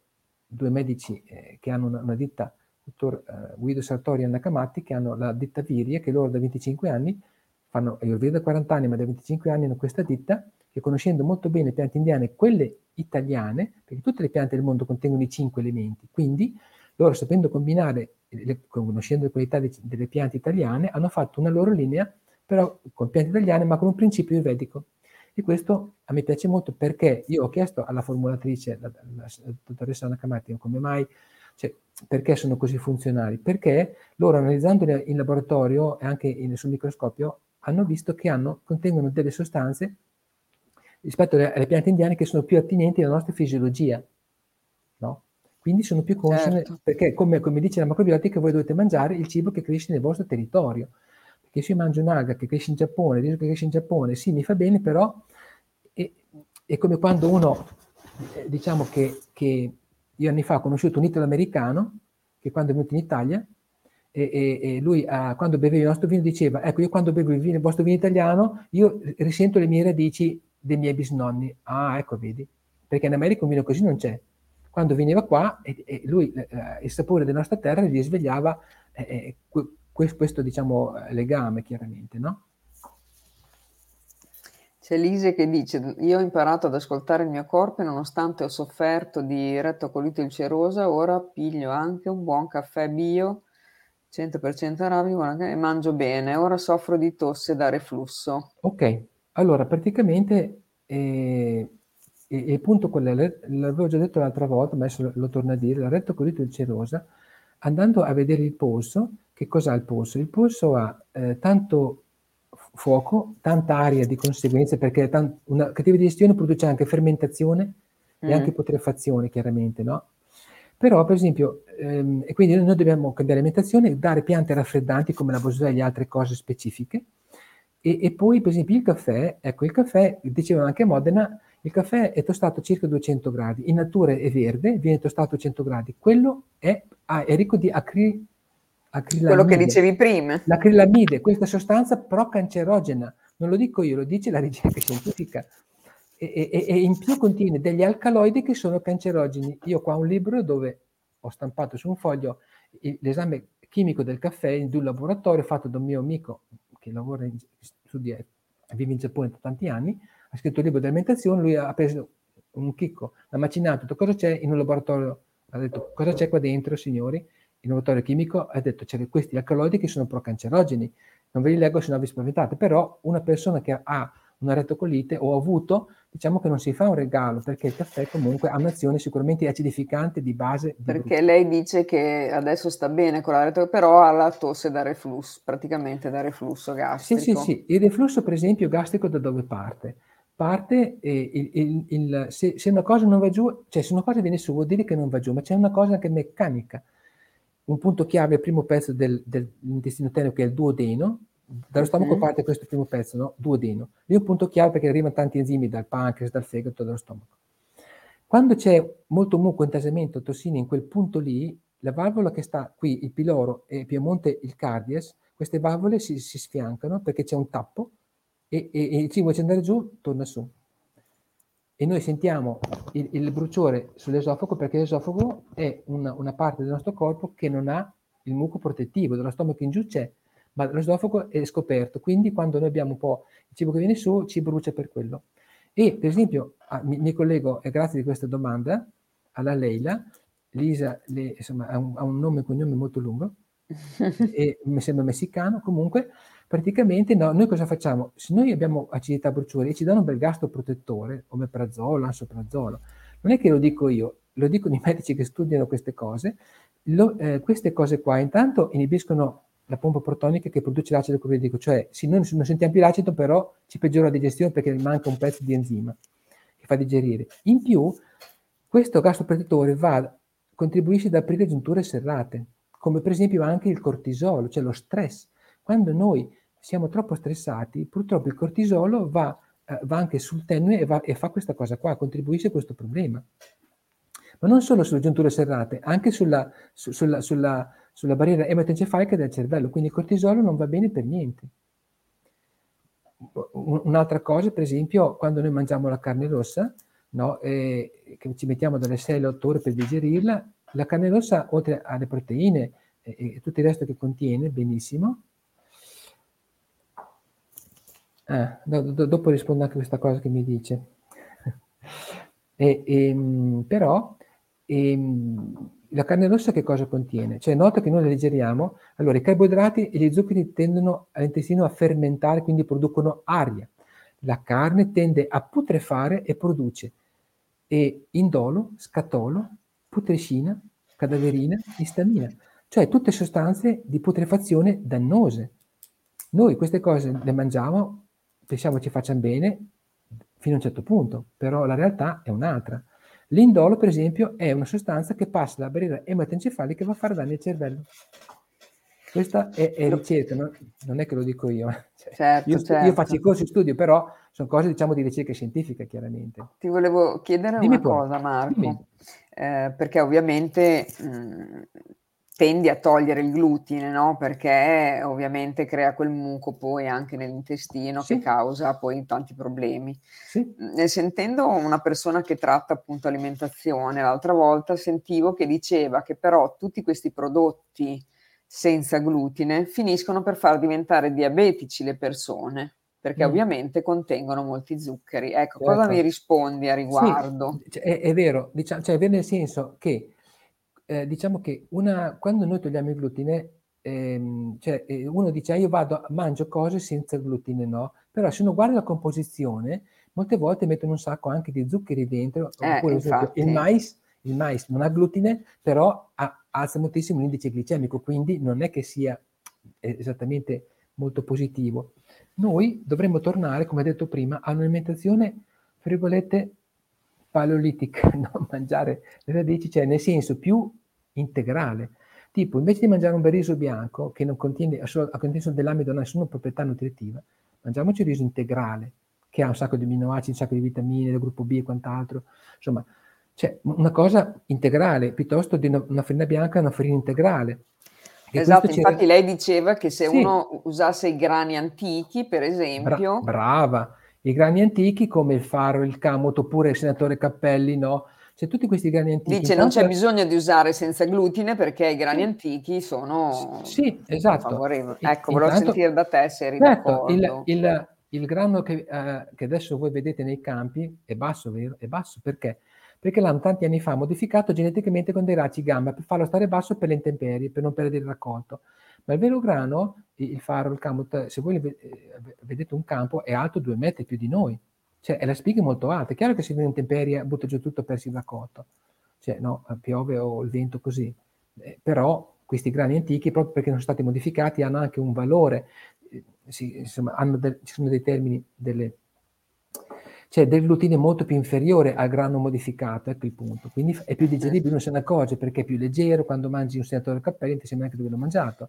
due medici eh, che hanno una, una ditta, dottor eh, Guido Sartori e Anna che hanno la ditta Virie, che loro da 25 anni fanno, io vedo da 40 anni, ma da 25 anni hanno questa ditta, che conoscendo molto bene le piante indiane, quelle italiane, perché tutte le piante del mondo contengono i cinque elementi, quindi loro sapendo combinare, le, conoscendo le qualità de, delle piante italiane, hanno fatto una loro linea, però con piante italiane, ma con un principio vedico. E questo a me piace molto perché io ho chiesto alla formulatrice, la, la, la dottoressa Anna Camatti, come mai, cioè, perché sono così funzionali? Perché loro analizzandole in laboratorio e anche in, sul microscopio hanno visto che hanno, contengono delle sostanze rispetto alle, alle, piante indiane che sono più attinenti alla nostra fisiologia. No? Quindi sono più consone, certo. perché come, come, dice la macrobiotica, voi dovete mangiare il cibo che cresce nel vostro territorio che se io mangio un'alga che cresce in Giappone, riso che cresce in Giappone, sì, mi fa bene, però è, è come quando uno, eh, diciamo che, che, io anni fa ho conosciuto un italo-americano, che quando è venuto in Italia, e, e, e lui ah, quando beveva il nostro vino diceva, ecco io quando bevo il, vino, il vostro vino italiano, io risento le mie radici dei miei bisnonni. Ah, ecco, vedi, perché in America un vino così non c'è. Quando veniva qua, e, e lui, eh, il sapore della nostra terra gli svegliava eh, eh questo, diciamo, legame chiaramente, no? C'è Lise che dice, io ho imparato ad ascoltare il mio corpo e nonostante ho sofferto di rettocolite ulcerosa, ora piglio anche un buon caffè bio, 100% arabico e mangio bene. Ora soffro di tosse da reflusso. Ok, allora praticamente eh, il punto qual è? L'avevo già detto l'altra volta, ma adesso lo, lo torno a dire, la rettocolite ulcerosa, andando a vedere il polso, che cos'ha il polso? Il polso ha eh, tanto fuoco, tanta aria di conseguenza, perché tant- una cattiva digestione produce anche fermentazione mm. e anche putrefazione, chiaramente, no? Però, per esempio, ehm, e quindi noi dobbiamo cambiare alimentazione, dare piante raffreddanti come la boswellia e altre cose specifiche. E, e, poi, per esempio, il caffè, ecco, il caffè, dicevano anche a Modena, il caffè è tostato a circa 200 gradi, in natura è verde, viene tostato a 100 gradi, quello è, ah, è ricco di acri, quello che dicevi prima. L'acrilamide, questa sostanza pro-cancerogena, non lo dico io, lo dice la ricerca scientifica. E, e, e, in più contiene degli alcaloidi che sono cancerogeni. Io ho qua un libro dove ho stampato su un foglio l'esame chimico del caffè in un laboratorio fatto da un mio amico che lavora in, studia, vive in Giappone da tanti anni, ha scritto il libro di alimentazione, lui ha preso un chicco, l'ha macinato, ha detto cosa c'è in un laboratorio, ha detto cosa c'è qua dentro signori, il laboratorio chimico ha detto c'è questi alcaloidi che sono procancerogeni. Non ve li leggo se no vi spaventate, però una persona che ha una retocolite o ha avuto, diciamo che non si fa un regalo perché il caffè comunque ha un'azione sicuramente acidificante di base. Di perché brutto. lei dice che adesso sta bene con la retocolite, però ha la tosse da reflusso, praticamente da reflusso gastrico. Sì, sì, sì. Il reflusso per esempio gastrico da dove parte? Parte eh, il, il, il, se, se, una cosa non va giù, cioè se una cosa viene su vuol dire che non va giù, ma c'è una cosa anche meccanica un punto chiave, il primo pezzo del, dell'intestino tenero che è il duodeno, dallo stomaco parte questo primo pezzo, no? duodeno. Lì è un punto chiave perché arrivano tanti enzimi dal pancreas, dal fegato, dallo stomaco. Quando c'è molto muco, intasamento, tossine in quel punto lì, la valvola che sta qui, il piloro e Piemonte il cardias, queste valvole si, si sfiancano perché c'è un tappo e, e, e il cibo che andare giù torna su. E noi sentiamo il, il bruciore sull'esofago perché l'esofago è una, una, parte del nostro corpo che non ha il muco protettivo, dello stomaco in giù c'è, ma l'esofago è scoperto, quindi quando noi abbiamo un po' il cibo che viene su ci brucia per quello. E per esempio, ah, mi, mi, collego, e grazie di questa domanda, alla Leila, Lisa le, insomma, ha, un, ha un nome e cognome molto lungo, e mi sembra messicano, comunque praticamente no, noi cosa facciamo? Se noi abbiamo acidità bruciore e ci danno un bel gasto protettore, come prazolo, ansoprazolo, non è che lo dico io, lo dicono i medici che studiano queste cose, lo, eh, queste cose qua intanto inibiscono la pompa protonica che produce l'acido cloridrico, cioè sì, noi non sentiamo più l'acido, però ci peggiora la digestione perché manca un pezzo di enzima che fa digerire. In più, questo gasto protettore va, contribuisce ad aprire giunture serrate, come per esempio anche il cortisolo, cioè lo stress. Quando noi siamo troppo stressati, purtroppo il cortisolo va, eh, va anche sul tenue e, va, e, fa questa cosa qua, contribuisce a questo problema. Ma non solo sulle giunture serrate, anche sulla, su, sulla, sulla, sulla barriera ematoencefalica del cervello, quindi il cortisolo non va bene per niente. Un'altra cosa, per esempio, quando noi mangiamo la carne rossa, no, eh, che ci mettiamo dalle 6 alle 8 ore per digerirla, la carne rossa, oltre alle proteine e, e tutto il resto che contiene, benissimo. Ah, do, do, dopo rispondo anche a questa cosa che mi dice. e, e, ehm, però e, ehm, la carne rossa che cosa contiene? Cioè nota che noi la digeriamo, allora i carboidrati e gli zuccheri tendono all'intestino a fermentare, quindi producono aria. La carne tende a putrefare e produce e indolo, scatolo, putrescina, cadaverina, istamina, cioè tutte sostanze di putrefazione dannose. Noi queste cose le mangiamo, pensiamo ci facciano bene fino a un certo punto, però la realtà è un'altra. L'indolo, per esempio, è una sostanza che passa la barriera ematoencefalica e va a fare danni al cervello. Questa è, è ricerca, no? non è che lo dico io. Cioè, certo, io, certo. io, faccio i corsi di studio, però sono cose diciamo di ricerca scientifica, chiaramente. Ti volevo chiedere Dimmi una poi. cosa, Marco eh, perché ovviamente mh, tendi a togliere il glutine, no? Perché ovviamente crea quel muco poi anche nell'intestino sì. che causa poi tanti problemi. Sì. sentendo una persona che tratta appunto alimentazione, l'altra volta sentivo che diceva che però tutti questi prodotti senza glutine finiscono per far diventare diabetici le persone perché mm. ovviamente contengono molti zuccheri. Ecco, certo. cosa mi rispondi a riguardo? Sì, è, è, vero, diciamo, cioè è vero nel senso che eh, diciamo che una, quando noi togliamo il glutine, ehm, cioè, eh, uno dice ah, io vado, mangio cose senza glutine, no? Però se uno guarda la composizione, molte volte mettono un sacco anche di zuccheri dentro, eh, oppure esempio, il mais, il mais non ha glutine, però ha, alza moltissimo l'indice glicemico, quindi non è che sia eh, esattamente molto positivo noi dovremmo tornare, come detto prima, a un'alimentazione, tra virgolette, paleolitica, non mangiare le radici, cioè nel senso più integrale. Tipo, invece di mangiare un bel riso bianco, che non contiene, contiene solo dell'amido, non ha nessuna proprietà nutritiva, mangiamoci il riso integrale, che ha un sacco di aminoacidi, un sacco di vitamine, del gruppo B e quant'altro. Insomma, cioè una cosa integrale, piuttosto di una, una farina bianca, una farina integrale. Esatto, infatti lei diceva che se sì. uno usasse i grani antichi, per esempio... Bra- brava, i grani antichi come il faro, il camoto oppure il senatore Cappelli, no? Cioè tutti questi grani antichi... Dice non c'è bisogno di usare senza glutine perché i grani antichi sono sì, esatto. favorevoli. Ecco, volevo sentire da te se eri certo, il, il, il, grano che, uh, che adesso voi vedete nei campi è basso, vero? È basso perché? Perché l'hanno tanti anni fa modificato geneticamente con dei raggi gamma per farlo stare basso per le intemperie, per non perdere il raccolto. Ma il vero grano, il faro, il camut, se voi eh, vedete un campo, è alto due metri più di noi. Cioè, è la spiga molto alta. È chiaro che se viene intemperie butta giù tutto persi il raccolto. Cioè, no, piove o il vento così. Eh, però questi grani antichi, proprio perché non sono stati modificati, hanno anche un valore. Eh, sì, insomma, de- ci sono dei termini, delle c'è del glutine molto più inferiore al grano modificato, ecco il punto. Quindi è più digeribile, uno se ne accorge perché è più leggero, quando mangi un senatore cappelli ti sembra anche di averlo mangiato.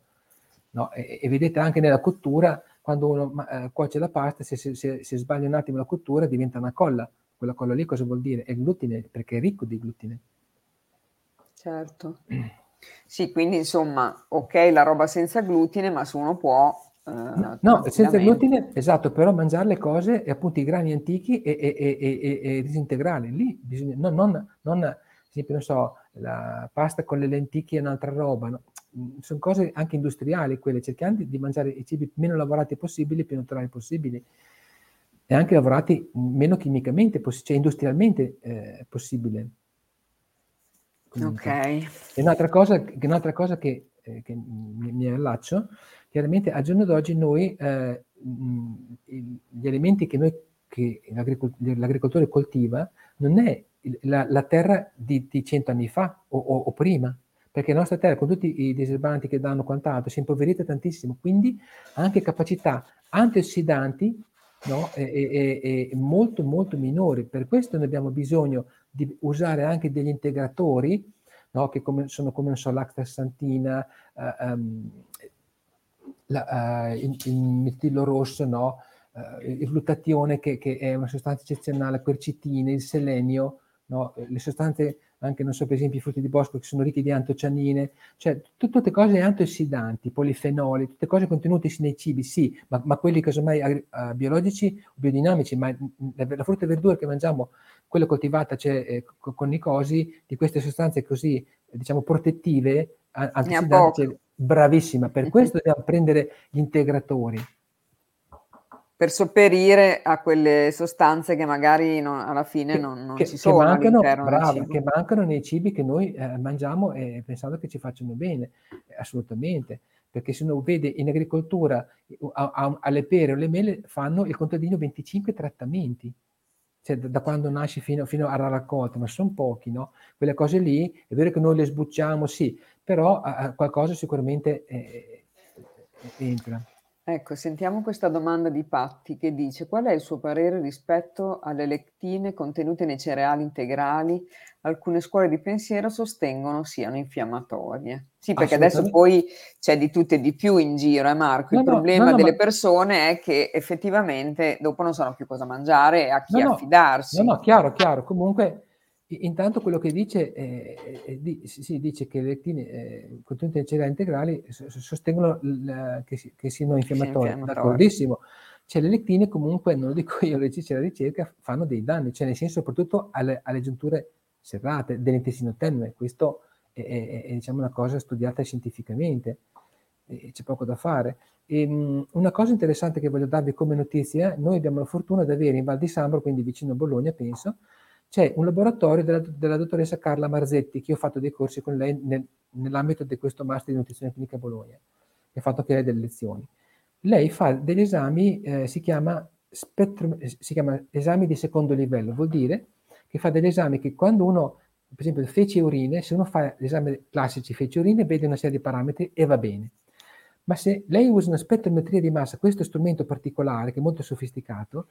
No? E, e, vedete anche nella cottura, quando uno eh, cuoce la pasta, se, se, se, se, sbaglia un attimo la cottura diventa una colla. Quella colla lì cosa vuol dire? È glutine, perché è ricco di glutine. Certo. Sì, quindi insomma, ok la roba senza glutine, ma se uno può no, no senza glutine, esatto, però mangiare le cose e appunto i grani antichi e, e, e, e disintegrali, lì bisogna, no, non, non, ad esempio, non so, la pasta con le lenticchie è un'altra roba, no? Mm, sono cose anche industriali quelle, cerchiamo di, di mangiare i cibi meno lavorati possibili, più naturali possibili e anche lavorati meno chimicamente, cioè industrialmente eh, possibile. Ok. E un'altra cosa, un'altra cosa che, eh, che mi, mi, allaccio, chiaramente al giorno d'oggi noi, eh, gli alimenti che, noi, che l'agricoltore coltiva non è la, la terra di, di cento anni fa o, o, o, prima, perché la nostra terra con tutti i diserbanti che danno quant'altro si è impoverita tantissimo, quindi anche capacità antiossidanti no? e, e, e, molto molto minori. Per questo noi abbiamo bisogno di usare anche degli integratori, no? che come, sono come so, l'actasantina, uh, um, la, uh, il, il metillo rosso, no? uh, il glutatione che, che, è una sostanza eccezionale, quercitine, il selenio, no? le sostanze anche, non so, per esempio i frutti di bosco che sono ricchi di antocianine, cioè t- tutte cose antiossidanti, polifenoli, tutte cose contenute nei cibi, sì, ma, ma quelli casomai uh, biologici o biodinamici, ma la, la, frutta e verdura che mangiamo, quella coltivata cioè, eh, con i cosi, di queste sostanze così, diciamo, protettive, antiossidanti, bravissima, per questo dobbiamo prendere gli integratori per sopperire a quelle sostanze che magari non, alla fine non, non che, ci sono che mancano, brava, che mancano nei cibi che noi eh, mangiamo e pensando che ci facciano bene, assolutamente. Perché se uno vede in agricoltura a, a, alle pere o alle mele fanno il contadino 25 trattamenti, cioè da, da quando nasce fino, fino, alla raccolta, ma sono pochi, no? Quelle cose lì, è vero che noi le sbucciamo, sì, però a, qualcosa sicuramente eh, entra. Ecco, sentiamo questa domanda di Patti che dice: "Qual è il suo parere rispetto alle lectine contenute nei cereali integrali? Alcune scuole di pensiero sostengono siano infiammatorie". Sì, perché adesso poi c'è di tutto e di più in giro, eh Marco. Il no, problema no, no, delle ma... persone è che effettivamente dopo non sanno più cosa mangiare e a chi affidarsi. No, no, chiaro, chiaro. Comunque Intanto quello che dice, eh, di, sì, dice che le lectine eh, contenute in cereali integrali sostengono l, che, si, che, siano infiammatori, d'accordissimo. Cioè le lectine comunque, non lo dico io, le della ricerca, fanno dei danni, cioè nel senso soprattutto alle, alle giunture serrate dell'intestino tenue, questo è, è, è, diciamo una cosa studiata scientificamente, c'è poco da fare. E, mh, una cosa interessante che voglio darvi come notizia, noi abbiamo la fortuna di avere in Val di Sambro, quindi vicino a Bologna penso, c'è un laboratorio della, della, dottoressa Carla Marzetti, che ho fatto dei corsi con lei nel, nell'ambito di questo master di nutrizione clinica a Bologna, che ha fatto anche lei delle lezioni. Lei fa degli esami, eh, si, chiama spettro, si chiama esami di secondo livello, vuol dire che fa degli esami che quando uno, per esempio feci e urine, se uno fa l'esame classici feci e urine, vede una serie di parametri e va bene. Ma se lei usa una spettrometria di massa, questo strumento particolare che è molto sofisticato,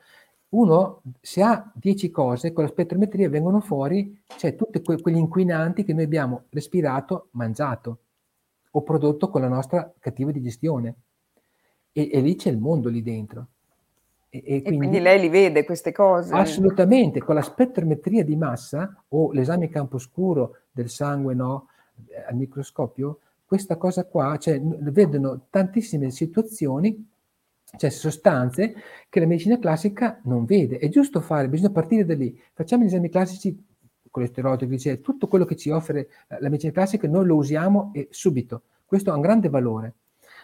uno se ha 10 cose, con la spettrometria vengono fuori, cioè tutti que- quegli inquinanti che noi abbiamo respirato, mangiato o prodotto con la nostra cattiva digestione. E, e lì c'è il mondo lì dentro. E, e, quindi, e, quindi, lei li vede queste cose? Assolutamente, con la spettrometria di massa o l'esame campo scuro del sangue no, al microscopio, questa cosa qua, cioè vedono tantissime situazioni, cioè sostanze che la medicina classica non vede. È giusto fare, bisogna partire da lì. Facciamo gli esami classici, colesterolo, trigliceri, tutto quello che ci offre la medicina classica, noi lo usiamo e subito. Questo ha un grande valore.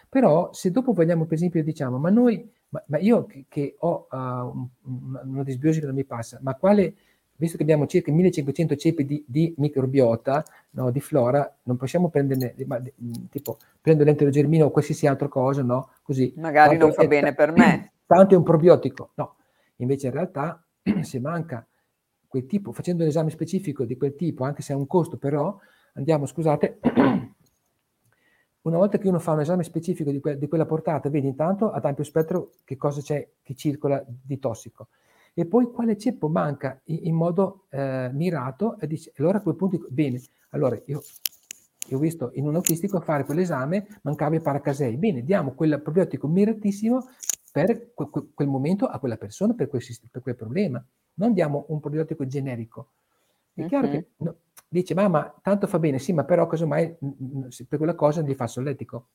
Però se dopo vogliamo, per esempio, diciamo, ma noi, ma, ma io che, che ho uh, una disbiosi che non mi passa, ma quale visto che abbiamo circa 1500 ceppi di, di microbiota, no, di flora, non possiamo prenderne, ma, tipo, prendo l'enterogermina o qualsiasi altra cosa, no? Così. Magari non fa bene per me. Tanto è un probiotico. No, invece in realtà se manca quel tipo, facendo un esame specifico di quel tipo, anche se ha un costo, però andiamo, scusate, una volta che uno fa un esame specifico di, que- di quella portata, vedi intanto ad ampio spettro che cosa c'è che circola di tossico e poi quale ceppo manca in, in modo eh, mirato e dice, allora a quel punto dico, bene, allora io, io ho visto in un autistico fare quell'esame, mancava il paracasei, bene, diamo quel probiotico miratissimo per que, que, quel momento a quella persona, per quel, per quel, problema, non diamo un probiotico generico. È chiaro uh-huh. che no, dice, ma, ma tanto fa bene, sì, ma però casomai per quella cosa gli fa solletico.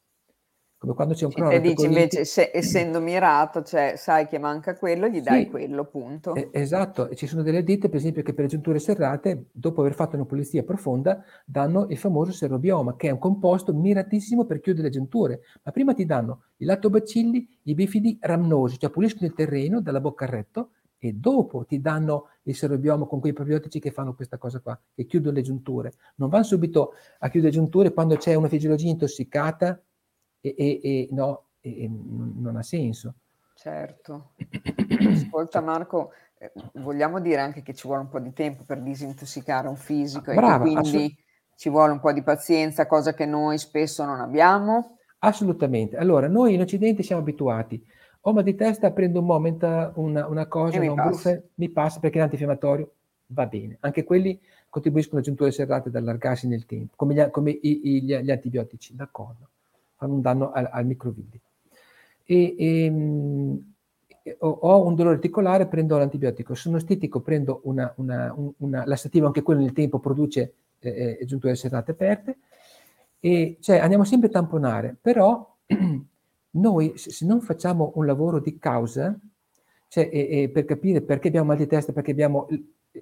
Come quando c'è un Sì, cronometro te dici invece se essendo mirato, cioè sai che manca quello, gli dai Sì, quello, punto. e esatto. E ci sono delle ditte, per esempio, che per le giunture serrate, dopo aver fatto una pulizia profonda, danno il famoso serobioma, che è un composto miratissimo per chiudere le giunture. Ma prima ti danno i lattobacilli, i bifidi ramnosi, cioè puliscono il terreno dalla bocca al retto, e dopo ti danno il serobioma con quei probiotici che fanno questa cosa qua, che chiudono le giunture. Non vanno subito a chiudere le giunture quando c'è una fisiologia intossicata e, e, e no, e, e non ha senso. Certo. Ascolta Marco, eh, vogliamo dire anche che ci vuole un po' di tempo per disintossicare un fisico e Brava, quindi assolut ci vuole un po' di pazienza, cosa che noi spesso non abbiamo? Assolutamente. Allora, noi in Occidente siamo abituati. Ho mal di testa, prendo un moment, una, una cosa, E mi passa. brufen, mi passa perché è antinfiammatorio, va bene. Anche quelli contribuiscono a giunture serrate ad allargarsi nel tempo, come gli, come i- i- gli, gli antibiotici, d'accordo. Fanno un danno al, al microvilli. E, ehm, e ho, ho un dolore articolare, prendo l'antibiotico. Sono stitico, prendo una, una, un- una lassativo, anche quello nel tempo produce eh, eh, giunture serrate aperte. E cioè andiamo sempre a tamponare, però noi se non facciamo un lavoro di causa, cioè e- e per capire perché abbiamo mal di testa, perché abbiamo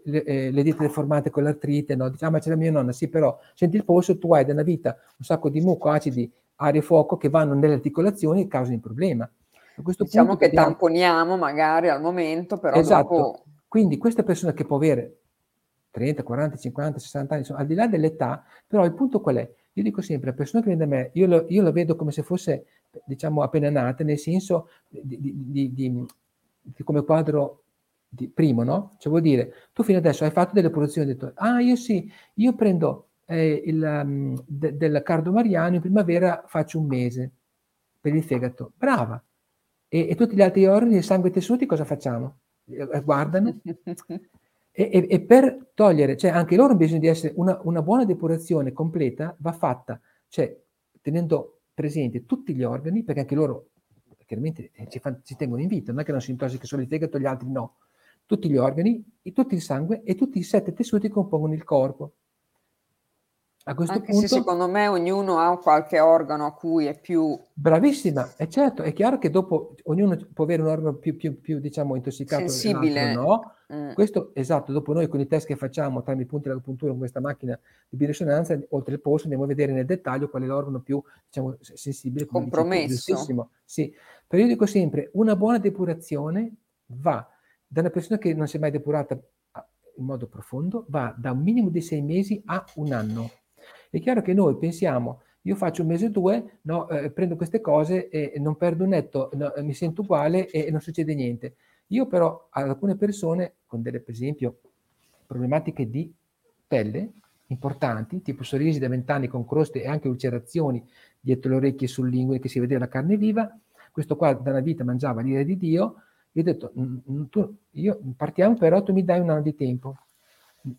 le, eh, le dita deformate con l'artrite, no? Diciamo, ah, ma c'è la mia nonna, sì, però senti il polso, tu hai da una vita un sacco di muco, acidi, aria e fuoco che vanno nelle articolazioni e causano il problema. Diciamo punto che dobbiamo- tamponiamo magari al momento, però Esatto. dopo Quindi questa persona che può avere 30, 40, 50, 60 anni, insomma, al di là dell'età, però il punto qual è? Io dico sempre, la persona che viene da me, io, lo- io la vedo come se fosse, diciamo, appena nata, nel senso di, di- di- di- come quadro di, primo, no? Cioè vuol dire, tu fino adesso hai fatto delle produzioni, hai detto, ah, io sì, io prendo eh, il, um, de- del cardo mariano, in primavera faccio un mese per il fegato. Brava! E, e tutti gli altri organi, il sangue e tessuti, cosa facciamo? Eh, Guardano e, e- e per togliere, cioè anche loro hanno bisogno di essere una, una buona depurazione completa, va fatta, cioè tenendo presente tutti gli organi, perché anche loro chiaramente eh, ci, fan- ci tengono in vita, non è che non si intossica solo il fegato, gli altri no. Tutti gli organi, e tutto il sangue e tutti i sette tessuti che compongono il corpo. A questo anche punto, se secondo me ognuno ha qualche organo a cui è più bravissima, è certo, è chiaro che dopo ognuno può avere un organo più, più, più diciamo, intossicato sensibile. no, Mm. Questo esatto, dopo noi con i test che facciamo tramite i punti dell'acupuntura con questa macchina di biorisonanza, oltre il polso andiamo a vedere nel dettaglio qual è l'organo più diciamo, sensibile, Compromesso. giustissimo. Sì, però io dico sempre, una buona depurazione va da una persona che non si è mai depurata a- in modo profondo, va da un minimo di sei mesi a un anno. È chiaro che noi pensiamo, io faccio un mese o due, no, eh, prendo queste cose e non perdo un netto, no, mi sento uguale e non succede niente. Io però ad alcune persone con delle, per esempio, problematiche di pelle importanti, tipo sorrisi da vent'anni con croste e anche ulcerazioni dietro le orecchie e sul linguine che si vedeva la carne viva, questo qua da una vita mangiava l'ira di Dio, io ho detto, "Mm, mm, tu, io, partiamo però, tu mi dai un anno di tempo,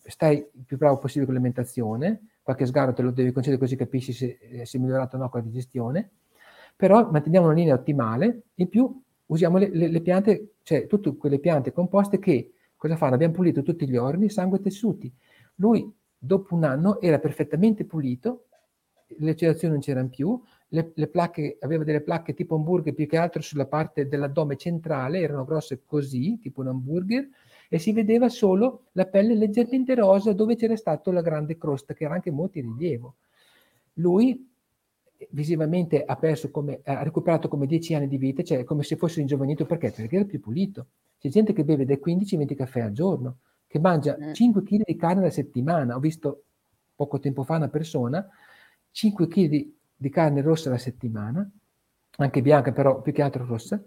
stai il più bravo possibile con l'alimentazione, qualche sgarro te lo devi concedere così capisci se, eh, se è migliorato o no con la digestione, però manteniamo una linea ottimale, in più usiamo le, le- le piante, cioè tutte quelle piante composte che cosa fanno? Abbiamo pulito tutti gli organi, sangue e tessuti. Lui dopo un anno era perfettamente pulito, le ulcerazioni non c'erano più, le, le placche, aveva delle placche tipo hamburger più che altro sulla parte dell'addome centrale, erano grosse così, tipo un hamburger, e si vedeva solo la pelle leggermente rosa dove c'era stata la grande crosta, che era anche molto in rilievo. Lui visivamente ha perso come, ha recuperato come 10 anni di vita, cioè come se fosse ringiovanito, perché? Perché era più pulito. C'è gente che beve dai 15 ai 20 caffè al giorno, che mangia Mm. 5 kg di carne alla settimana. Ho visto poco tempo fa una persona, 5 kg di, di carne rossa alla settimana, anche bianca però più che altro rossa,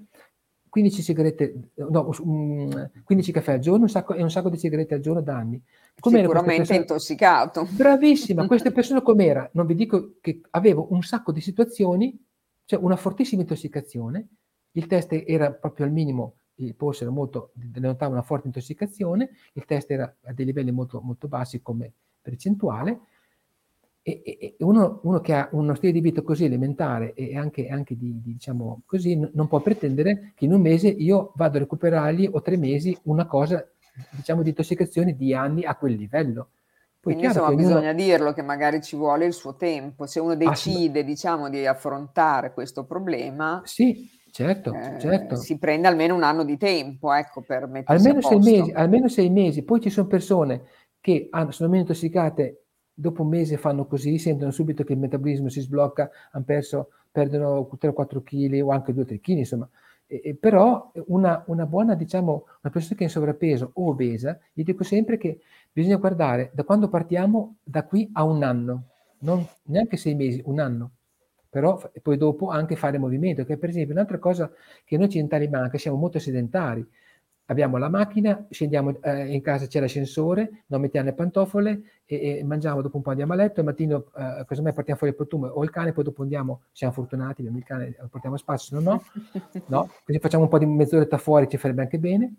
15 sigarette, no, mm, 15 caffè al giorno un sacco, e un sacco di sigarette al giorno da anni. Com'era Sicuramente intossicato. Bravissima, questa persona com'era? Non vi dico che avevo un sacco di situazioni, cioè una fortissima intossicazione, il test era proprio al minimo, il polso era molto, denotava una forte intossicazione, il test era a dei livelli molto, molto bassi come percentuale, e, e- uno, uno che ha uno stile di vita così elementare e anche, anche di, di, diciamo così, n- non può pretendere che in un mese io vado a recuperargli o tre mesi una cosa, diciamo, di intossicazione di anni a quel livello Poi Quindi insomma bisogna dirlo che magari ci vuole il suo tempo, se uno decide diciamo di affrontare questo problema. Sì, certo, eh, certo. Si prende almeno un anno di tempo, ecco, per mettersi almeno sei mesi, almeno sei mesi. Poi ci sono persone che hanno, sono meno intossicate, dopo un mese fanno così, sentono subito che il metabolismo si sblocca, hanno perso, perdono 3-4 kg o anche 2-3 kg, insomma. E, e però una, una, buona, diciamo, una persona che è in sovrappeso o obesa, gli dico sempre che bisogna guardare da quando partiamo da qui a un anno, non neanche sei mesi, un anno. Però poi dopo anche fare movimento, che per esempio un'altra cosa che noi occidentali manca, siamo molto sedentari abbiamo la macchina, scendiamo eh, in casa, c'è l'ascensore, non mettiamo le pantofole e, e, mangiamo, dopo un po' andiamo a letto, al mattino eh, casomai portiamo fuori il potume o il cane, poi dopo andiamo, siamo fortunati, abbiamo il cane, lo portiamo a spazio, se no no, no, così facciamo un po' di mezz'oretta fuori, ci farebbe anche bene.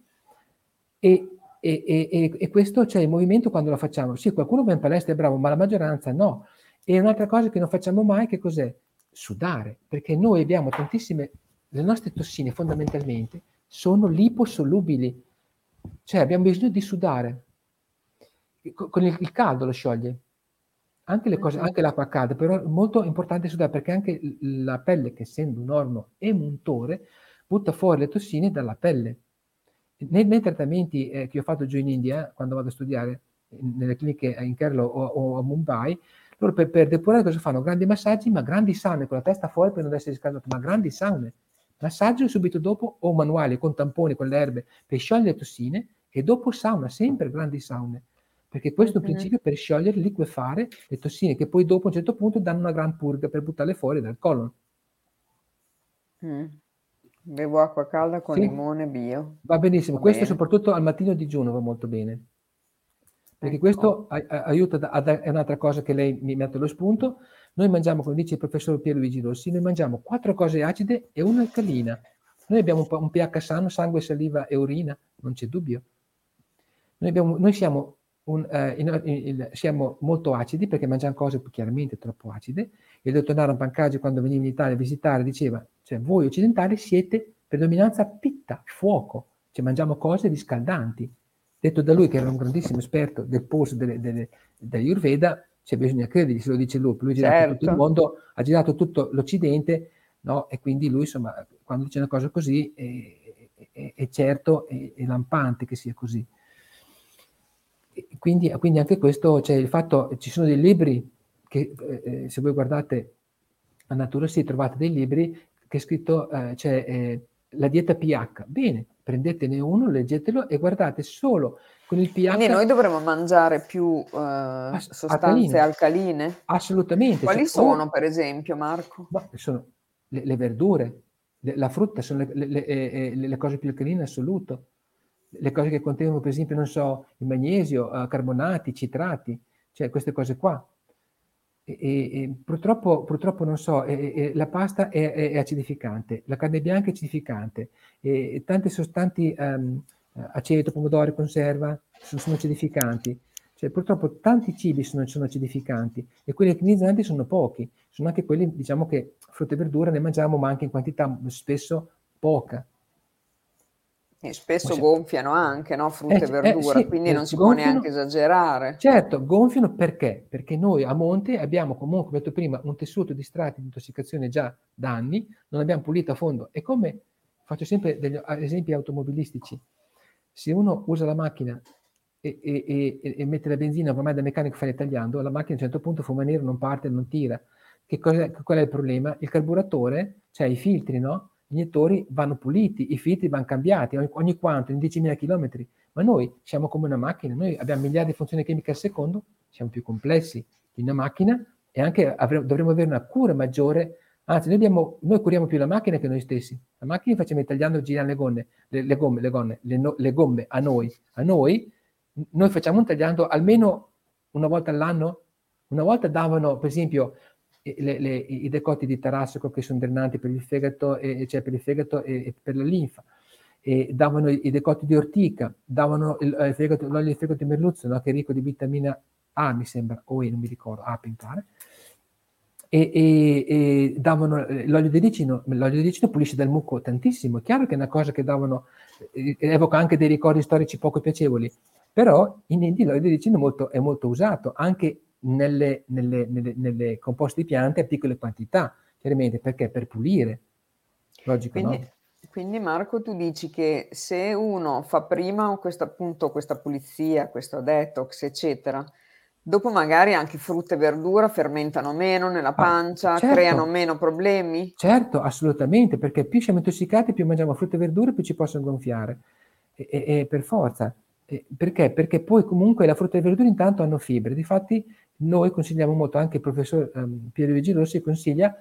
E, e, e, e questo c'è cioè, il movimento quando lo facciamo. Sì, qualcuno va in palestra è bravo, ma la maggioranza no. E un'altra cosa che non facciamo mai, che cos'è? Sudare, perché noi abbiamo tantissime, le nostre tossine fondamentalmente, sono liposolubili, cioè abbiamo bisogno di sudare. Con il, il caldo lo scioglie. Anche, le cose, anche l'acqua calda, però è molto importante sudare perché anche la pelle, che essendo un ormo emuntore, butta fuori le tossine dalla pelle. Nei, nei trattamenti eh, che ho fatto giù in India, quando vado a studiare nelle cliniche in Kerala o, o, a Mumbai, loro per, per depurare cosa fanno? Grandi massaggi, ma grandi saune, con la testa fuori per non essere riscaldato, ma grandi saune. Massaggio subito dopo o manuale con tamponi, con le erbe per sciogliere le tossine e dopo sauna, sempre grandi saune. Perché questo è un principio per sciogliere, liquefare le tossine che poi dopo a un certo punto danno una gran purga per buttarle fuori dal colon. Mm. Bevo acqua calda con sì. limone bio. Va benissimo, va questo bene. soprattutto al mattino digiuno va molto bene. Perché ecco. questo aiuta, ad, è un'altra cosa che lei mi mette lo spunto, noi mangiamo, come dice il professor Pierluigi Rossi, noi mangiamo quattro cose acide e una alcalina. Noi abbiamo un, pH sano, sangue, saliva e urina, non c'è dubbio. Noi, abbiamo, noi siamo, un, eh, in, in, siamo, molto acidi perché mangiamo cose chiaramente troppo acide. Il dottor Naran Pancaggi, quando veniva in Italia a visitare, diceva, cioè voi occidentali siete predominanza pitta, fuoco, cioè mangiamo cose riscaldanti. Detto da lui, che era un grandissimo esperto del post delle, delle, cioè bisogna credergli, se lo dice lui, lui ha girato certo. tutto il certo. mondo, ha girato tutto l'Occidente, no? e quindi lui, insomma, quando dice una cosa così, è, è, è certo, è, è, lampante che sia così. Quindi, quindi, anche questo, cioè il fatto, ci sono dei libri che, eh, eh, se voi guardate a Natura sì, trovate dei libri che è scritto, eh, c'è eh, la dieta pH. Bene, prendetene uno, leggetelo e guardate solo con il pH. Quindi noi dovremmo mangiare più eh, sostanze alcaline. alcaline? Assolutamente. Quali cioè, sono, o... per esempio, Marco? sono le, le verdure, le, la frutta sono le, le, eh, le, cose più alcaline in assoluto. Le cose che contengono, per esempio, non so, il magnesio, uh, carbonati, citrati, cioè queste cose qua. E, e, purtroppo, purtroppo, non so, e, la pasta è, è, acidificante, la carne bianca è acidificante, e tante sostanze um, aceto, pomodoro, conserva, sono, sono acidificanti. Cioè, purtroppo tanti cibi sono, sono acidificanti e quelli alcalinizzanti sono pochi. Sono anche quelli, diciamo che frutta e verdura ne mangiamo, ma anche in quantità spesso poca. E spesso cioè, gonfiano anche, no? Frutta eh, e verdura, eh, sì, quindi eh, non si gonfiano, può neanche esagerare. Certo, gonfiano perché? Perché noi a monte abbiamo comunque, come detto prima, un tessuto di strati di intossicazione già da anni, non abbiamo pulito a fondo. E come faccio sempre degli esempi automobilistici, se uno usa la macchina e, e, e, e mette la benzina ormai da meccanico fa tagliando, la macchina a un certo punto fuma nero, non parte, non tira. Che cosa, qual è il problema? Il carburatore, cioè i filtri, no? Gli iniettori vanno puliti, i filtri vanno cambiati ogni, ogni quanto, in 10.000 km. Ma noi siamo come una macchina, noi abbiamo miliardi di funzioni chimiche al secondo, siamo più complessi di una macchina e anche avremo, dovremo avere una cura maggiore Anzi, noi, abbiamo, noi, curiamo più la macchina che noi stessi. La macchina facciamo tagliando girare le gomme, le, le gomme, le, gonne, le, no, le gomme a noi. A noi, noi facciamo un tagliando almeno una volta all'anno. Una volta davano, per esempio, le, le, i decotti di tarassico che sono drenanti per il fegato, e, cioè per il fegato e, e per la linfa. E davano i, decotti di ortica, davano il, il fegato, l'olio di fegato di merluzzo, no? che è ricco di vitamina A, mi sembra, o E, non mi ricordo, A, pintare e, e, e davano eh, l'olio di ricino, l'olio di ricino pulisce dal muco tantissimo, è chiaro che è una cosa che davano, eh, evoca anche dei ricordi storici poco piacevoli, però in India l'olio di ricino molto, è molto usato anche nelle, nelle, nelle, nelle, composte di piante a piccole quantità, chiaramente perché per pulire, logico quindi, no? Quindi Marco tu dici che se uno fa prima questa, appunto, questa pulizia, questo detox eccetera, Dopo magari anche frutta e verdura fermentano meno nella ah, pancia, ah, certo. creano meno problemi? Certo, assolutamente, perché più siamo intossicati, più mangiamo frutta e verdura, più ci possono gonfiare. E, e, e per forza. E perché? Perché poi comunque la frutta e le verdure intanto hanno fibre. Difatti noi consigliamo molto, anche il professor um, Piero Luigi Rossi consiglia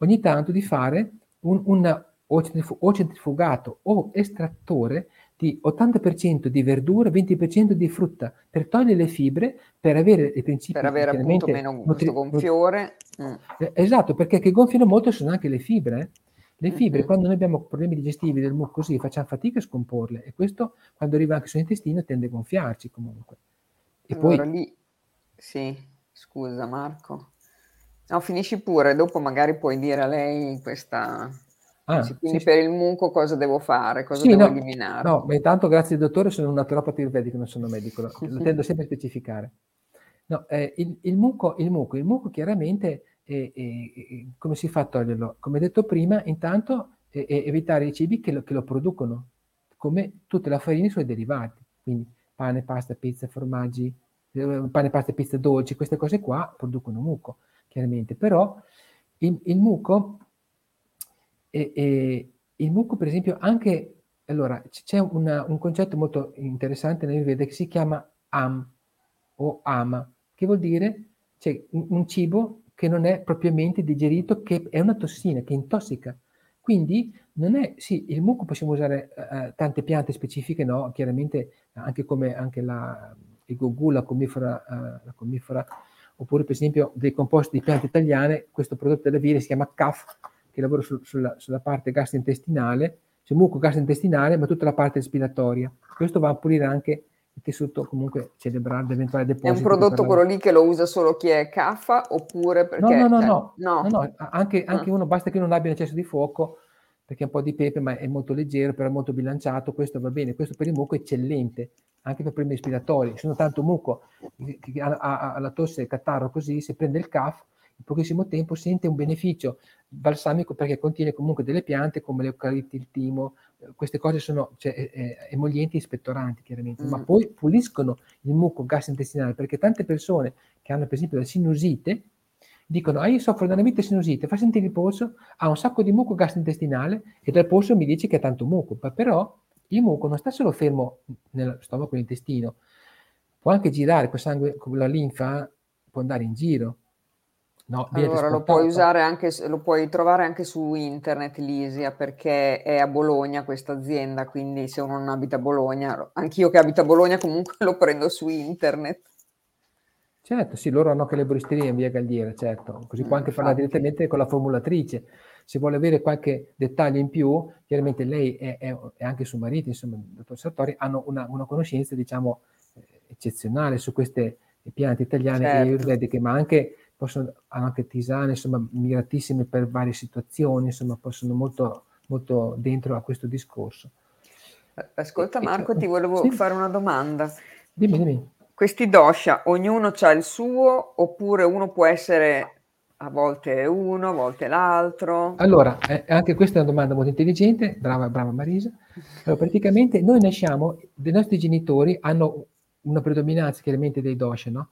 ogni tanto di fare un, un o centrifugato o estrattore di 80% di verdura, 20% di frutta, per togliere le fibre, per avere i principi... Per avere appunto meno nutri- gonfiore. Mm. Eh, esatto, perché che gonfiano molto sono anche le fibre. Eh. Le fibre, mm-hmm. quando noi abbiamo problemi digestivi del muco così, facciamo fatica a scomporle e questo, quando arriva anche sull'intestino, tende a gonfiarci comunque. E allora poi... lì, sì, scusa Marco. No, finisci pure, dopo magari puoi dire a lei questa Ah, quindi sì, per il muco cosa devo fare? Cosa sì, devo no, eliminare? No, ma intanto grazie dottore, sono un naturopata ayurvedico, non sono medico, lo, lo tendo sempre a specificare. No, eh, il, il, muco, il, muco, il muco chiaramente, eh, eh, come si fa a toglierlo? Come detto prima, intanto evitare i cibi che lo, che lo, producono, come tutte le farine e i suoi derivati, quindi pane, pasta, pizza, formaggi, eh, pane, pasta, pizza dolci, queste cose qua producono muco, chiaramente. Però il, il muco e, e il muco, per esempio, anche allora c'è una, un concetto molto interessante nel Veda che si chiama am o ama, che vuol dire cioè, un, un, cibo che non è propriamente digerito, che è una tossina, che intossica. Quindi non è, sì, il muco possiamo usare uh, tante piante specifiche, no? Chiaramente anche come anche la, il gogù, la comifera, uh, la comifera, oppure per esempio dei composti di piante italiane, questo prodotto della via si chiama CAF, che lavora su, sulla, sulla, parte gastrointestinale, c'è muco gastrointestinale, ma tutta la parte respiratoria. Questo va a pulire anche il tessuto comunque cerebrale, l'eventuale deposito. È un prodotto quello lì che lo usa solo chi è CAFA oppure perché... No, no, no, no, no. no, no anche, anche ah. uno basta che non abbia un eccesso di fuoco, perché è un po' di pepe, ma è molto leggero, però è molto bilanciato, questo va bene. Questo per il muco è eccellente, anche per problemi respiratori. Sono tanto muco che ha, ha, ha la tosse, il catarro così, se prende il CAF, in pochissimo tempo sente un beneficio balsamico perché contiene comunque delle piante come l'eucalipto, il timo, queste cose sono cioè, eh, emolienti e spettoranti chiaramente, mm. ma poi puliscono il muco gastrointestinale perché tante persone che hanno per esempio la sinusite dicono ah io soffro da una vita sinusite, fa sentire il polso, ha un sacco di muco gastrointestinale e dal polso mi dice che ha tanto muco, ma però il muco non sta solo fermo nello stomaco e nell'intestino, può anche girare col sangue, con la linfa, può andare in giro, No, allora lo puoi usare anche, lo puoi trovare anche su internet Lisia perché è a Bologna questa azienda, quindi se uno non abita a Bologna, anch'io che abito a Bologna comunque lo prendo su internet. Certo, sì, loro hanno anche le bristerie in via Galliera, certo, così può anche farla direttamente con la formulatrice. Se vuole avere qualche dettaglio in più, chiaramente lei è anche suo marito, insomma, il dottor Sartori, hanno una, una conoscenza, diciamo, eccezionale su queste piante italiane certo. e ayurvediche, ma anche possono anche tisane, insomma, miratissime per varie situazioni, insomma, possono molto, molto dentro a questo discorso. Ascolta Marco, ti volevo sì. fare una domanda. Dimmi, dimmi. Questi dosha, ognuno ha il suo oppure uno può essere a volte uno, a volte l'altro? Allora, eh, anche questa è una domanda molto intelligente, brava, brava Marisa. Allora, praticamente noi nasciamo, i nostri genitori hanno una predominanza chiaramente dei dosha, no?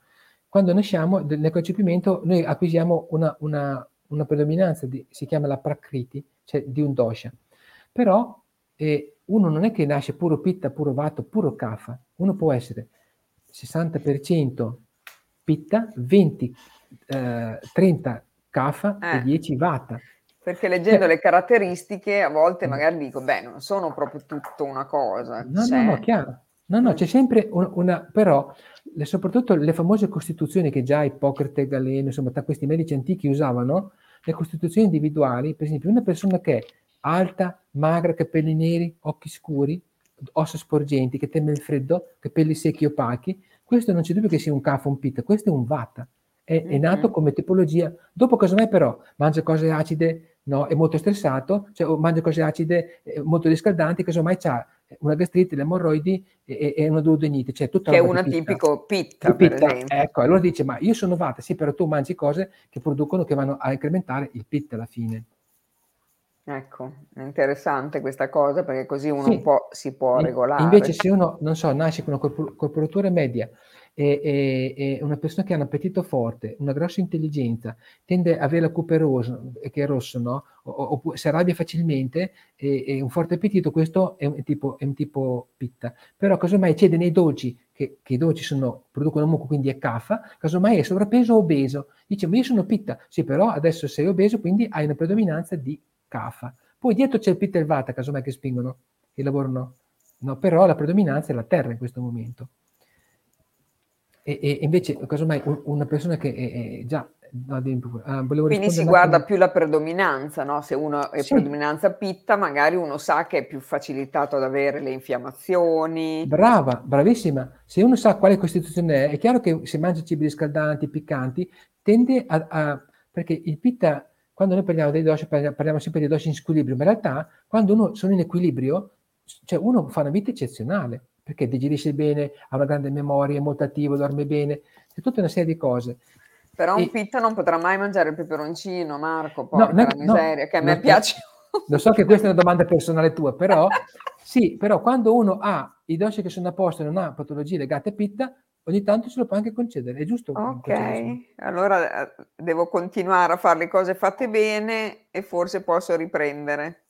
Quando nasciamo nel concepimento noi acquisiamo una, una, una predominanza, di, si chiama la prakriti, cioè di un dosha. Però eh, uno non è che nasce puro pitta, puro vato, puro kapha. Uno può essere 60% pitta, 20, eh, 30 kapha eh. e 10 vata. Perché leggendo eh. le caratteristiche a volte mm. magari dico, beh, non sono proprio tutto una cosa. No, cioè... no, no, chiaro. No, no, c'è sempre un, una, però le, soprattutto le famose costituzioni che già Ippocrate, Galeno, insomma, tra questi medici antichi usavano, le costituzioni individuali, per esempio una persona che è alta, magra, capelli neri, occhi scuri, ossa sporgenti, che teme il freddo, capelli secchi opachi, questo non c'è dubbio che sia un kapha, un pitta, questo è un vata. è, è nato come tipologia. Dopo casomai però mangia cose acide, no, è molto stressato, cioè mangia cose acide, molto riscaldanti, casomai ha una gastrite, le emorroidi e, e una duodenite, cioè tutta che è una tipico pitta, pitta. Ecco, allora dice, ma io sono vata, sì, però tu mangi cose che producono, che vanno a incrementare il pit alla fine. Ecco, è interessante questa cosa perché così uno sì. un po' si può regolare. Invece se uno, non so, nasce con una corporatura media e, e, e, una persona che ha un appetito forte, una grossa intelligenza, tende a avere la cupe rosa, che è rosso, no? O, o, si arrabbia facilmente e, e, un forte appetito, questo è un tipo, è un tipo pitta. Però casomai cede nei dolci, che, che i dolci sono, producono muco, quindi è caffa, casomai è sovrappeso o obeso. Dice, ma io sono pitta. Sì, però adesso sei obeso, quindi hai una predominanza di CAFA. Poi dietro c'è il PIT e il VATA, casomai che spingono, che lavorano. No, però la predominanza è la terra in questo momento. E, e invece, casomai, una persona che è, già No, uh, Quindi si guarda più la predominanza, no? Se uno è sì. predominanza pitta, magari uno sa che è più facilitato ad avere le infiammazioni. Brava, bravissima. Se uno sa quale costituzione è, è chiaro che se mangia cibi riscaldanti, piccanti, tende a, a perché il pitta quando noi parliamo dei doshi, parliamo sempre dei doshi in squilibrio, ma in realtà quando uno sono in equilibrio, cioè uno fa una vita eccezionale, perché digerisce bene, ha una grande memoria, è molto attivo, dorme bene, c'è tutta una serie di cose. Però un pitta non potrà mai mangiare il peperoncino, Marco, poi no, no, miseria, no, che a me piace. Lo so che questa è una domanda personale tua, però sì, però quando uno ha i doshi che sono a posto e non ha patologie legate a pitta, ogni tanto se lo può anche concedere, è giusto? Ok, allora eh, devo continuare a fare le cose fatte bene e forse posso riprendere.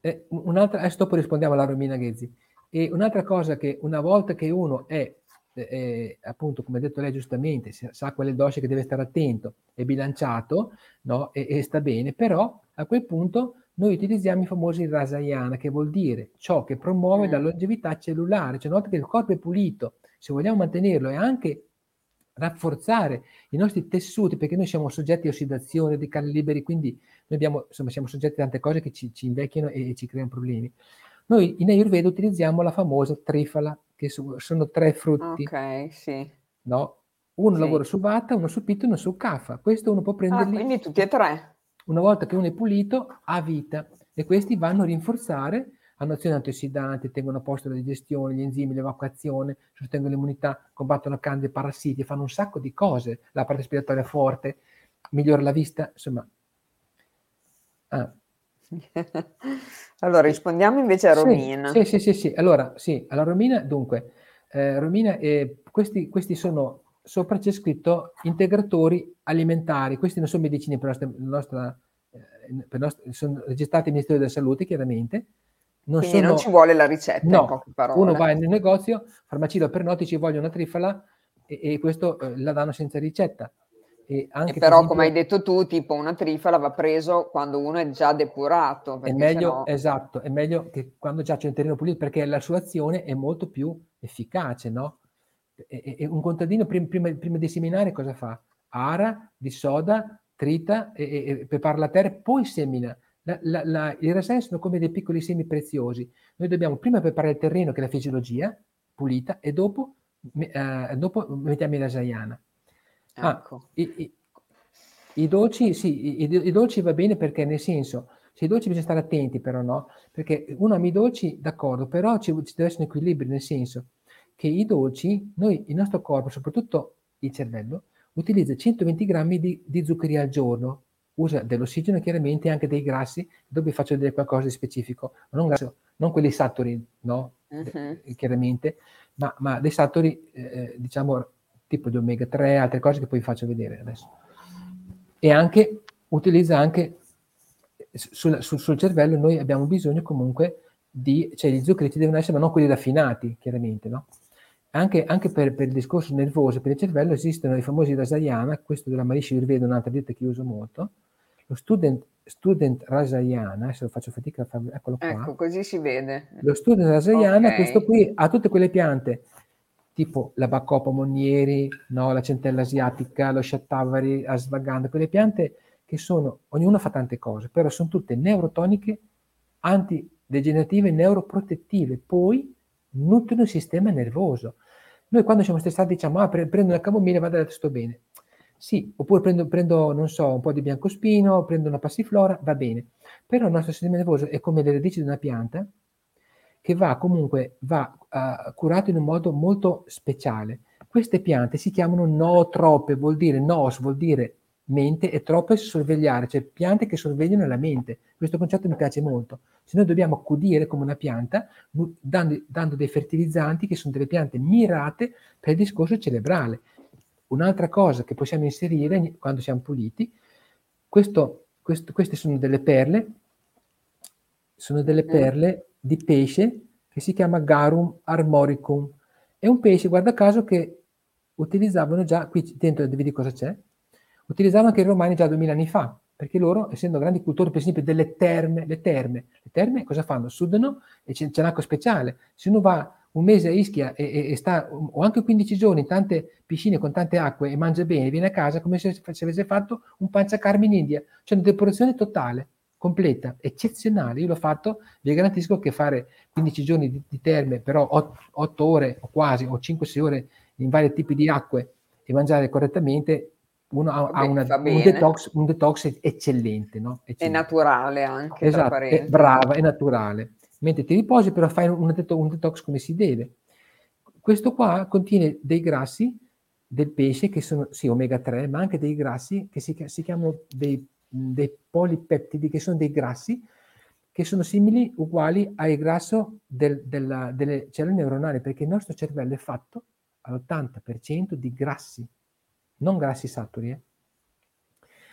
Eh, un'altra, adesso dopo rispondiamo alla Romina Ghezzi. E un'altra cosa che una volta che uno è, eh, appunto, come ha detto lei giustamente, sa quelle dosce che deve stare attento, è bilanciato no? e, e sta bene, però a quel punto noi utilizziamo i famosi rasayana, che vuol dire ciò che promuove mm. la longevità cellulare, cioè una volta che il corpo è pulito, se vogliamo mantenerlo e anche rafforzare i nostri tessuti, perché noi siamo soggetti a ossidazione, radicali liberi, quindi noi abbiamo, insomma, siamo soggetti a tante cose che ci, ci invecchiano e, e, ci creano problemi. Noi in Ayurveda utilizziamo la famosa trifala, che sono tre frutti. Ok, sì. No? Uno sì. lavora su Vata, uno su Pitta, uno su Kapha. Questo uno può prenderli. Ah, quindi tutti e tre. Una volta che uno è pulito, ha vita. E questi vanno a rinforzare hanno azioni antiossidanti, tengono a posto la digestione, gli enzimi, l'evacuazione, sostengono l'immunità, combattono candidi e parassiti, fanno un sacco di cose, la parte respiratoria forte, migliora la vista, insomma. Ah. allora, rispondiamo invece a Romina. Sì, sì, sì, sì, Allora, sì, alla Romina, dunque, eh, Romina, eh, questi, questi sono, sopra c'è scritto integratori alimentari, questi non sono medicine per la nostra, nostra, eh, per nostra sono registrati al Ministero della Salute, chiaramente, non Quindi sono... non ci vuole la ricetta, no, Uno va nel negozio, farmacia per noti ci voglio una trifala e, e questo eh, la danno senza ricetta. E, anche, e però, esempio, come hai detto tu, tipo una trifala va preso quando uno è già depurato. È meglio, sennò... esatto, è meglio che quando già c'è un terreno pulito perché la sua azione è molto più efficace, no? E, e un contadino prima, prima, prima, di seminare cosa fa? Ara, di soda, trita e, prepara la terra, poi semina. La, la, la, I rasai sono come dei piccoli semi preziosi. Noi dobbiamo prima preparare il terreno, che è la fisiologia pulita, e dopo, eh, dopo mettiamo il rasaiana. Ah, ecco. Ah, i, i, i, dolci, sì, i, i, dolci va bene perché nel senso, se i dolci bisogna stare attenti però, no? Perché uno ama i dolci, d'accordo, però ci, ci deve essere un equilibrio, nel senso che i dolci, noi, il nostro corpo, soprattutto il cervello, utilizza 120 grammi di, di zuccheri al giorno, usa dell'ossigeno chiaramente e anche dei grassi, dove faccio vedere qualcosa di specifico, non, grasso, non quelli saturi, no? Uh-huh. chiaramente, ma, ma, dei saturi, eh, diciamo, tipo di omega 3, altre cose che poi vi faccio vedere adesso. E anche, utilizza anche, sul, sul, sul cervello noi abbiamo bisogno comunque di, cioè gli zuccheri ci devono essere, ma non quelli raffinati, chiaramente, no? Anche, anche per, per, il discorso nervoso, per il cervello, esistono i famosi Rasayana, questo della Marishi Urveda, un'altra dieta che io uso molto, lo student, student Rasayana, adesso faccio fatica a farlo, eccolo qua. Ecco, così si vede. Lo student Rasayana, okay. questo qui ha tutte quelle piante, tipo la Bacopa Monieri, no, la centella asiatica, lo Shatavari, Asvaganda, quelle piante che sono, ognuno fa tante cose, però sono tutte neurotoniche, antidegenerative, neuroprotettive, poi nutrono il sistema nervoso. Noi quando siamo stressati diciamo, ah, prendo una camomilla e vado a letto, sto bene. Sì, oppure prendo, prendo, non so, un po' di biancospino, prendo una passiflora, va bene. Però il nostro sistema nervoso è come le radici di una pianta che va comunque va, uh, curato in un modo molto speciale. Queste piante si chiamano nootrope, vuol dire nos, vuol dire mente e troppe sorvegliare, cioè piante che sorvegliano la mente. Questo concetto mi piace molto. Se noi dobbiamo accudire come una pianta, dando, dando dei fertilizzanti che sono delle piante mirate per il discorso cerebrale. Un'altra cosa che possiamo inserire quando siamo puliti, questo, questo, queste sono delle perle, sono delle mm. perle di pesce che si chiama Garum armoricum. È un pesce, guarda caso, che utilizzavano già, qui dentro vedi cosa c'è, utilizzavano anche i romani già duemila anni fa, perché loro, essendo grandi cultori, per esempio, delle terme, le terme, le terme cosa fanno? Sudano e c'è, c'è l'acqua speciale. Se uno va un mese a Ischia e, e, e, sta, o anche 15 giorni in tante piscine con tante acque e mangia bene, viene a casa come se, se avesse fatto un panciacarmi in India. C'è una depurazione totale, completa, eccezionale. Io l'ho fatto, vi garantisco che fare 15 giorni di, di terme, però 8, 8 ore o quasi, o 5-6 ore in vari tipi di acque e mangiare correttamente uno ha, ha una, un, detox, un, detox, eccellente, no? È naturale anche. Esatto, è brava, è naturale. Mentre ti riposi, però fai un, detox, un detox come si deve. Questo qua contiene dei grassi del pesce che sono, sì, omega 3, ma anche dei grassi che si, si chiamano dei, dei, polipeptidi, che sono dei grassi che sono simili, uguali al grasso del, della, delle cellule neuronali, perché il nostro cervello è fatto all'80% di grassi non grassi saturi. Eh?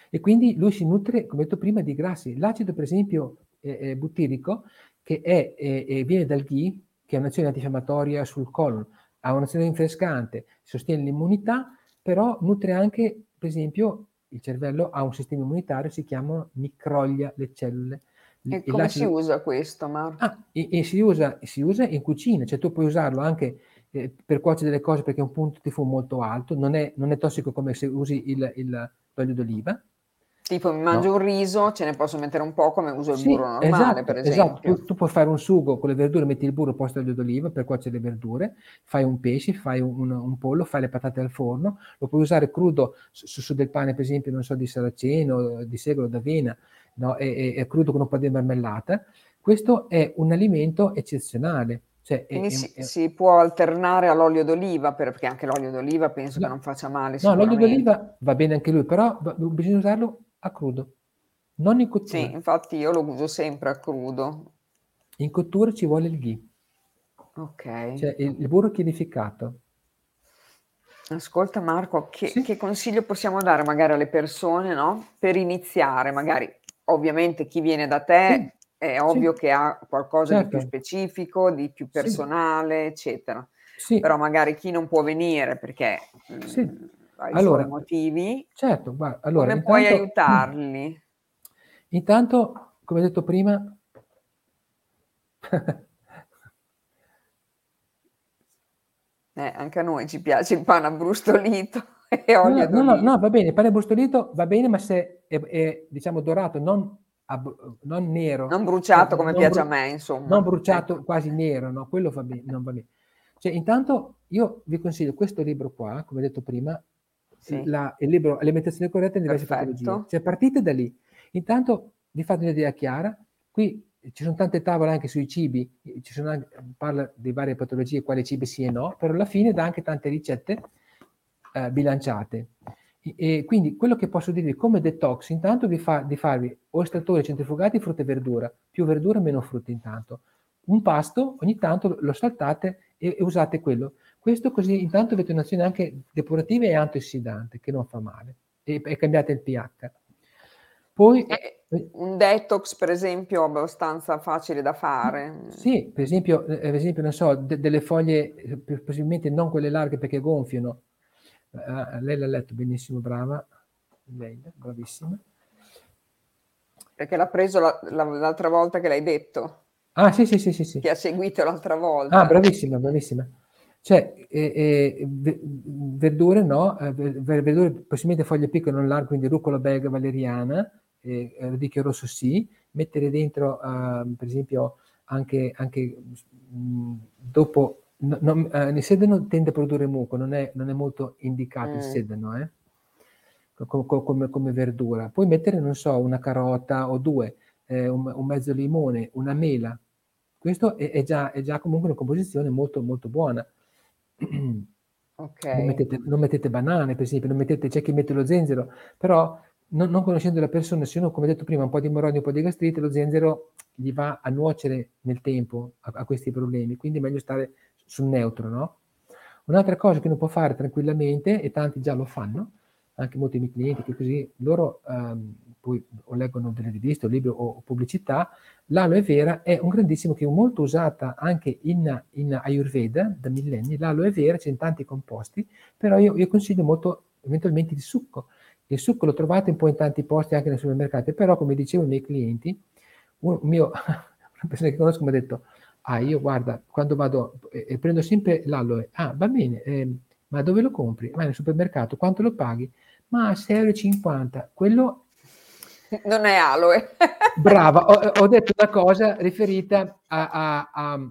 E quindi lui si nutre, come detto prima, di grassi. L'acido, per esempio, eh, butirico, che è, eh, viene dal ghee, che è un'azione antinfiammatoria sul colon, ha un'azione rinfrescante, sostiene l'immunità, però nutre anche, per esempio, il cervello ha un sistema immunitario, si chiama microglia le cellule. E come si usa questo, Marco? Ah, e, e si, usa, si usa in cucina, cioè tu puoi usarlo anche eh, per cuocere delle cose perché è un punto di fumo molto alto, non è, non è tossico come se usi il, il, l'olio d'oliva. Tipo mi mangio no. un riso, ce ne posso mettere un po' come uso il sì, burro normale, esatto, per esempio. Esatto, tu, tu, puoi fare un sugo con le verdure, metti il burro posto all'olio d'oliva per cuocere le verdure, fai un pesce, fai un, un, pollo, fai le patate al forno, lo puoi usare crudo su, su, del pane, per esempio, non so, di saraceno, di segolo, d'avena, no? e, e, e crudo con un po' di marmellata. Questo è un alimento eccezionale cioè, Quindi è, si, è... si, può alternare all'olio d'oliva, perché anche l'olio d'oliva penso no, che non faccia male. No, l'olio d'oliva va bene anche lui, però bisogna usarlo a crudo, non in cottura. Sì, infatti io lo uso sempre a crudo. In cottura ci vuole il ghee. Ok. Cioè il, il burro chiarificato. Ascolta Marco, che, sì. che, consiglio possiamo dare magari alle persone, no? Per iniziare, magari ovviamente chi viene da te sì è ovvio sì. che ha qualcosa certo. di più certo. specifico, di più personale, eccetera. Però magari chi non può venire perché mh, ha i allora, suoi motivi, certo, guarda, allora, come intanto, puoi aiutarli? Intanto, come detto prima, eh, anche a noi ci piace il pane abbrustolito e olio no, no, no, no, va bene, il pane abbrustolito va bene, ma se è, è diciamo dorato, non non nero. Non bruciato come non piace bru- a me, insomma. Non bruciato ecco. quasi nero, no? Quello va bene, non va bene. Cioè, intanto io vi consiglio questo libro qua, come detto prima, sì. la, il libro Alimentazione corretta in diverse Perfetto. patologie. Cioè, partite da lì. Intanto vi fate un'idea chiara. Qui ci sono tante tavole anche sui cibi, ci sono anche, parla di varie patologie, quali cibi sì e no, però alla fine dà anche tante ricette eh, bilanciate. E quindi quello che posso dirvi come detox intanto vi fa di farvi o estrattori centrifugati frutta e verdura, più verdura meno frutta intanto. Un pasto ogni tanto lo saltate e, e usate quello. Questo così intanto avete un'azione anche depurativa e antiossidante che non fa male e, e cambiate il pH. Poi eh, un detox, per esempio, abbastanza facile da fare. Sì, per esempio, eh, per esempio non so, de- delle foglie, eh, possibilmente non quelle larghe perché gonfiano, Uh, lei l'ha letto benissimo, brava. Lei, bravissima. Perché l'ha preso la, la, l'altra volta che l'hai detto. Ah, sì, sì, sì, sì, sì. Che ha seguito l'altra volta. Ah, bravissima, bravissima. Cioè, eh, eh, verdure no, eh, verdure possibilmente foglie piccole non larghe, quindi rucola belga valeriana, eh, radicchio rosso sì, mettere dentro uh, per esempio anche, anche mh, dopo No, no, eh, il sedano tende a produrre muco, non è, non è molto indicato mm. il sedano. Eh? come, come, come verdura. Puoi mettere, non so, una carota o due, eh, un, un, mezzo limone, una mela. Questo è, è, già, è già comunque una composizione molto molto buona. Okay. Non, mettete, non, mettete, banane, per esempio, non mettete, c'è chi mette lo zenzero, però non, non conoscendo la persona, se uno, come detto prima, un po' di emorroidi, un po' di gastrite, lo zenzero gli va a nuocere nel tempo a, a questi problemi, quindi è meglio stare sul neutro, no? Un'altra cosa che uno può fare tranquillamente, e tanti già lo fanno, anche molti miei clienti che così loro um, poi o leggono delle riviste o libri o, o pubblicità, l'aloe vera è un grandissimo che è molto usata anche in, in Ayurveda da millenni, l'aloe vera c'è in tanti composti, però io, io consiglio molto eventualmente il succo, il succo lo trovate un po' in tanti posti anche nei supermercati, però come dicevo ai miei clienti, un mio, una persona che conosco mi ha detto, ah io guarda, quando vado e eh, prendo sempre l'aloe, ah va bene, eh, ma dove lo compri? Vai nel supermercato, quanto lo paghi? Ma 6,50 euro, quello... Non è aloe. Brava, ho, ho, detto una cosa riferita a, a, a,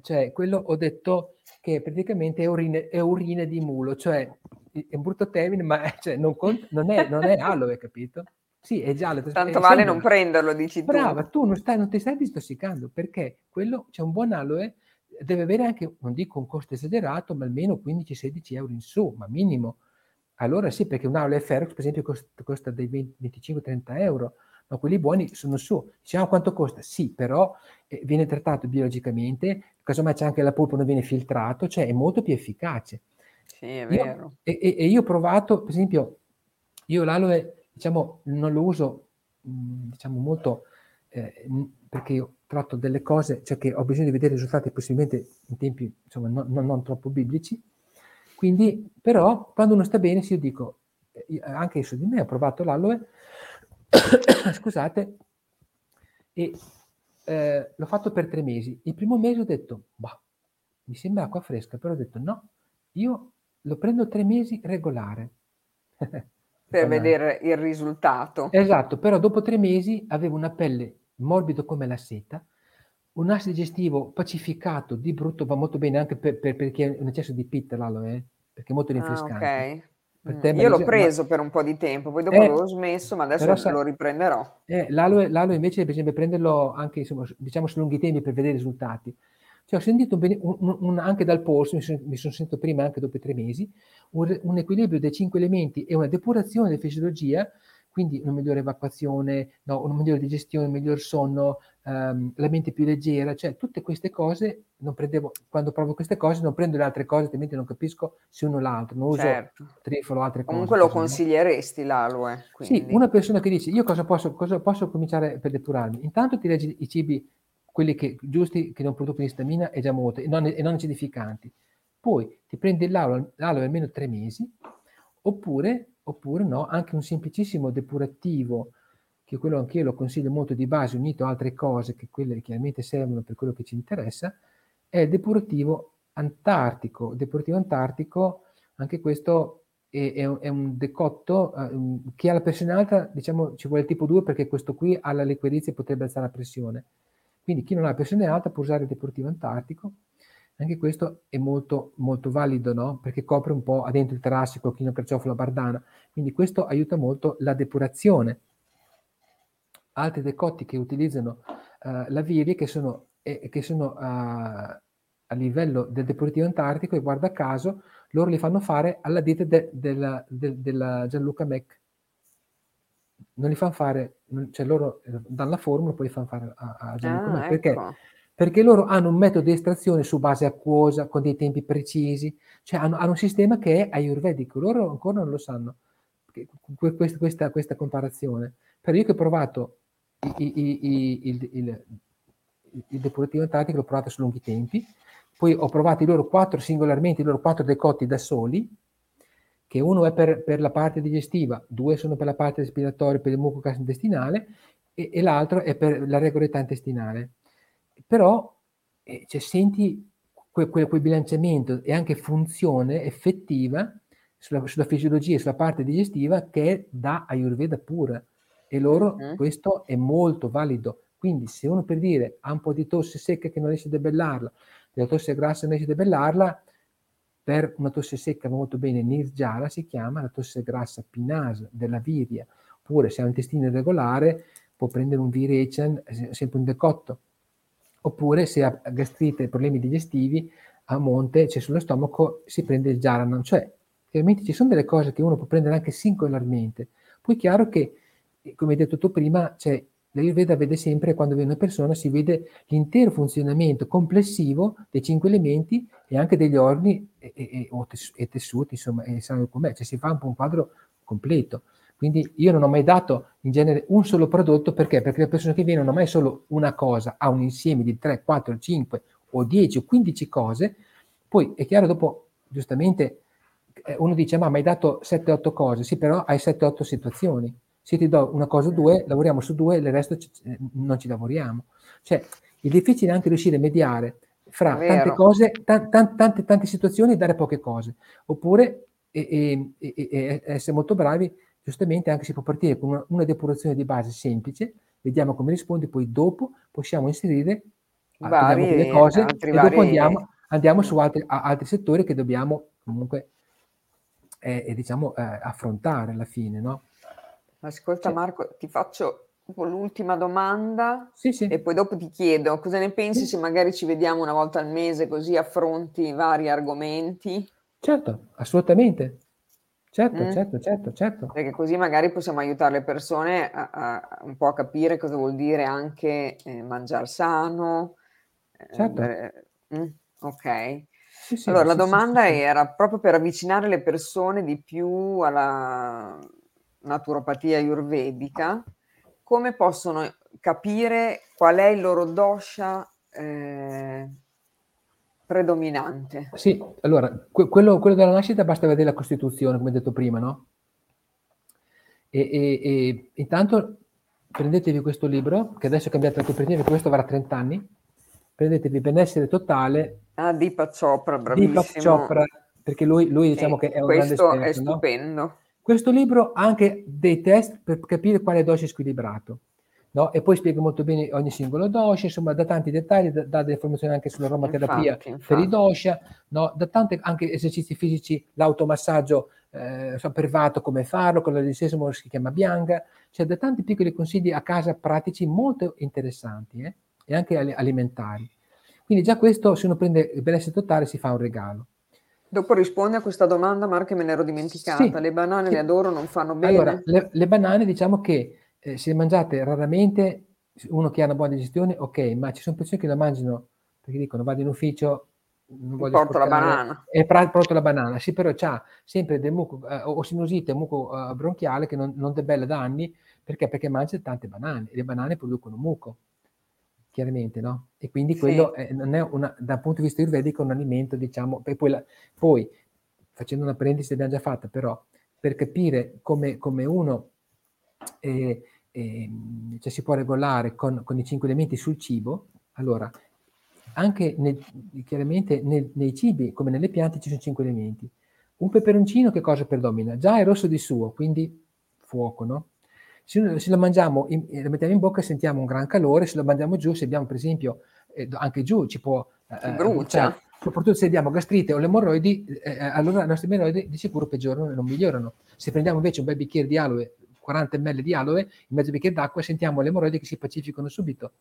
cioè quello ho detto che praticamente è urine, è urine di mulo, cioè è un brutto termine, ma cioè, non, conta, non, è, non è aloe, capito? Sì, è giallo. Tanto vale non prenderlo, dici tu. Brava, tu non, stai, non ti stai distossicando, perché quello, c'è un buon aloe, deve avere anche, non dico un costo esagerato, ma almeno 15-16 euro in su, ma minimo. Allora sì, perché un aloe ferro, per esempio, costa, costa dei 25-30 euro, ma quelli buoni sono su. Diciamo quanto costa? Sì, però eh, viene trattato biologicamente, casomai c'è anche la polpa, non viene filtrato, cioè è molto più efficace. Sì, è vero. Io, e, e, io ho provato, per esempio, io l'aloe, diciamo, non lo uso, mm, diciamo, molto, eh, perché io tratto delle cose, cioè che ho bisogno di vedere risultati possibilmente in tempi, insomma, non, non, non troppo biblici, quindi, però, quando uno sta bene, se io dico, eh, anche su di me ho provato l'aloe, scusate, e eh, l'ho fatto per tre mesi. Il primo mese ho detto, bah, mi sembra acqua fresca, però ho detto no, io lo prendo tre mesi regolare. per vedere il risultato. Esatto, però dopo tre mesi avevo una pelle morbido come la seta, un asse digestivo pacificato di brutto, va molto bene anche per, per, per chi ha un eccesso di pitta l'aloe, eh? perché è molto ah, rinfrescante. Ah, ok. Mm. Io l'ho preso ma... per un po' di tempo, poi dopo eh, l'avevo smesso, ma adesso sa... lo riprenderò. Eh, l'aloe, l'aloe, invece bisogna prenderlo anche insomma, diciamo su lunghi tempi per vedere i risultati. Cioè, ho sentito bene, un, un, anche dal polso, mi sono, mi sono, sentito prima anche dopo tre mesi, un, un, equilibrio dei cinque elementi e una depurazione della fisiologia, quindi una migliore evacuazione, no, una migliore digestione, un miglior sonno, um, la mente più leggera, cioè tutte queste cose, non prendevo, quando provo queste cose non prendo le altre cose, altrimenti non capisco se uno o l'altro, non uso certo. trifolo o altre Comunque cose. Comunque lo consiglieresti l'aloe? Quindi. Sì, una persona che dice, io cosa posso, cosa posso cominciare per depurarmi? Intanto ti leggi i cibi quelli che, giusti che non producono istamina è già molto, e non, e non acidificanti. Poi ti prendi l'aloe, l'aloe almeno tre mesi, oppure, oppure no, anche un semplicissimo depurativo, che quello anche io lo consiglio molto di base, unito a altre cose che quelle chiaramente servono per quello che ci interessa, è il depurativo antartico. Depurativo antartico, anche questo è, è, è un decotto, uh, chi ha la pressione alta, diciamo ci vuole tipo 2 perché questo qui ha la liquirizia e potrebbe alzare la pressione quindi chi non ha pressione alta può usare il deportivo antartico, anche questo è molto, molto valido, no? Perché copre un po' dentro il tarassico, chino, carciofalo, bardana, quindi questo aiuta molto la depurazione. Altri decotti che utilizzano uh, la Vivi che sono, eh, che sono uh, a livello del depurativo antartico e guarda caso loro li fanno fare alla dieta de, de, de, della Gianluca Mac non li fanno fare, cioè loro eh, danno la formula e poi li fanno fare a, a Gianluca ah, perché? Ecco. Perché loro hanno un metodo di estrazione su base acquosa, con dei tempi precisi, cioè hanno, hanno un sistema che è ayurvedico, loro ancora non lo sanno, questa, questa, questa comparazione. Però io che ho provato il, il, il, il, il depurativo antartico, l'ho provato su lunghi tempi, poi ho provato i loro quattro singolarmente, i loro quattro decotti da soli, che uno è per, per, la parte digestiva, due sono per la parte respiratoria, per il muco gastrointestinale e, e l'altro è per la regolarità intestinale. Però eh, cioè, senti quel, quel, quel, bilanciamento e anche funzione effettiva sulla, sulla, fisiologia e sulla parte digestiva che è da Ayurveda pura e loro uh-huh. questo è molto valido. Quindi se uno per dire ha un po' di tosse secca che non riesce a debellarla, della tosse grassa non riesce a debellarla, per una tosse secca molto bene Nirjala si chiama la tosse grassa pinasa della viria, oppure se ha un intestino irregolare può prendere un virecen, sempre un decotto, oppure se ha gastrite e problemi digestivi a monte, cioè sullo stomaco, si prende il Jaranan, cioè chiaramente ci sono delle cose che uno può prendere anche singolarmente, poi è chiaro che, come hai detto tu prima, cioè, l'Ayurveda vede sempre quando viene una persona, si vede l'intero funzionamento complessivo dei cinque elementi e anche degli organi e, e, e tessuti, insomma, e sangue com'è, cioè si fa un po' un quadro completo. Quindi io non ho mai dato in genere un solo prodotto perché? Perché le persone che viene non mai solo una cosa, ha un insieme di 3, 4, 5 o 10 o 15 cose, poi è chiaro dopo giustamente eh, uno dice ma mi hai dato 7-8 cose, sì però hai 7-8 situazioni, se ti do una cosa o due, lavoriamo su due, il resto ci, eh, non ci lavoriamo. Cioè il difficile è anche riuscire a mediare fra tante cose, t- t- tante, tante situazioni e dare poche cose, oppure e, e, e, essere molto bravi giustamente anche si può partire con una, una, depurazione di base semplice, vediamo come risponde, poi dopo possiamo inserire Vari, delle cose e vari... dopo andiamo, andiamo su altri, altri, settori che dobbiamo comunque eh, diciamo, eh, affrontare alla fine. No? Ascolta cioè, Marco, ti faccio l'ultima domanda sì, sì. e poi dopo ti chiedo cosa ne pensi sì. se magari ci vediamo una volta al mese così affronti vari argomenti. Certo, assolutamente. Certo, mm. certo, certo, certo. Perché così magari possiamo aiutare le persone a, a un po' a capire cosa vuol dire anche eh, mangiare sano. Eh, certo. Eh, mm, ok. Sì, sì, allora, sì, la domanda era proprio per avvicinare le persone di più alla naturopatia ayurvedica, come possono capire qual è il loro dosha eh, predominante. Sì, allora, que- quello, quello, della nascita basta vedere la Costituzione, come detto prima, no? E, e, e intanto prendetevi questo libro, che adesso è cambiato la copertina, perché questo avrà 30 anni, prendetevi Benessere Totale. Ah, Deepak Chopra, bravissimo. Deepak Chopra, perché lui, lui diciamo sì, che è un grande esperto. Questo è stupendo. No? Questo libro ha anche dei test per capire quale dosha è squilibrato. No? E poi spiega molto bene ogni singolo dosha, insomma, da tanti dettagli, da, dà delle informazioni anche sull'aromaterapia infatti, infatti. per i dosha, no? da tanti anche esercizi fisici, l'automassaggio eh, privato, come farlo, con l'adesesimo si chiama bianca, cioè da tanti piccoli consigli a casa pratici molto interessanti eh? e anche alimentari. Quindi già questo, se uno prende il benessere totale, si fa un regalo. Dopo rispondi a questa domanda, Marco, che me ne ero dimenticata. Sì, le banane sì. le adoro, non fanno bene? Allora, le, le banane diciamo che eh, se le mangiate raramente, uno che ha una buona digestione, ok, ma ci sono persone che la mangiano perché dicono vado in ufficio, non voglio porto la banana. E porto la banana, sì, però c'ha sempre del muco eh, o sinusite, muco eh, bronchiale che non, non debella da anni, perché? Perché mangia tante banane e le banane producono muco, chiaramente, no? E quindi quello sì. è, non è una, dal punto di vista ayurvedico un alimento, diciamo, e poi, la, poi facendo una parentesi l'abbiamo già fatta, però per capire come, come uno eh, eh, cioè si può regolare con, con, i cinque elementi sul cibo, allora anche nel, chiaramente nel, nei cibi come nelle piante ci sono cinque elementi. Un peperoncino che cosa predomina? Già è rosso di suo, quindi fuoco, no? Se, se lo mangiamo, in, lo mettiamo in bocca sentiamo un gran calore, se lo mangiamo giù, se abbiamo per esempio, eh, anche giù ci può... Eh, brucia. soprattutto se abbiamo gastrite o le emorroidi, eh, eh, allora i nostri emorroidi di sicuro peggiorano e non migliorano. Se prendiamo invece un bel bicchiere di aloe 40 ml di aloe in mezzo bicchiere d'acqua e sentiamo le emorroidi che si pacificano subito.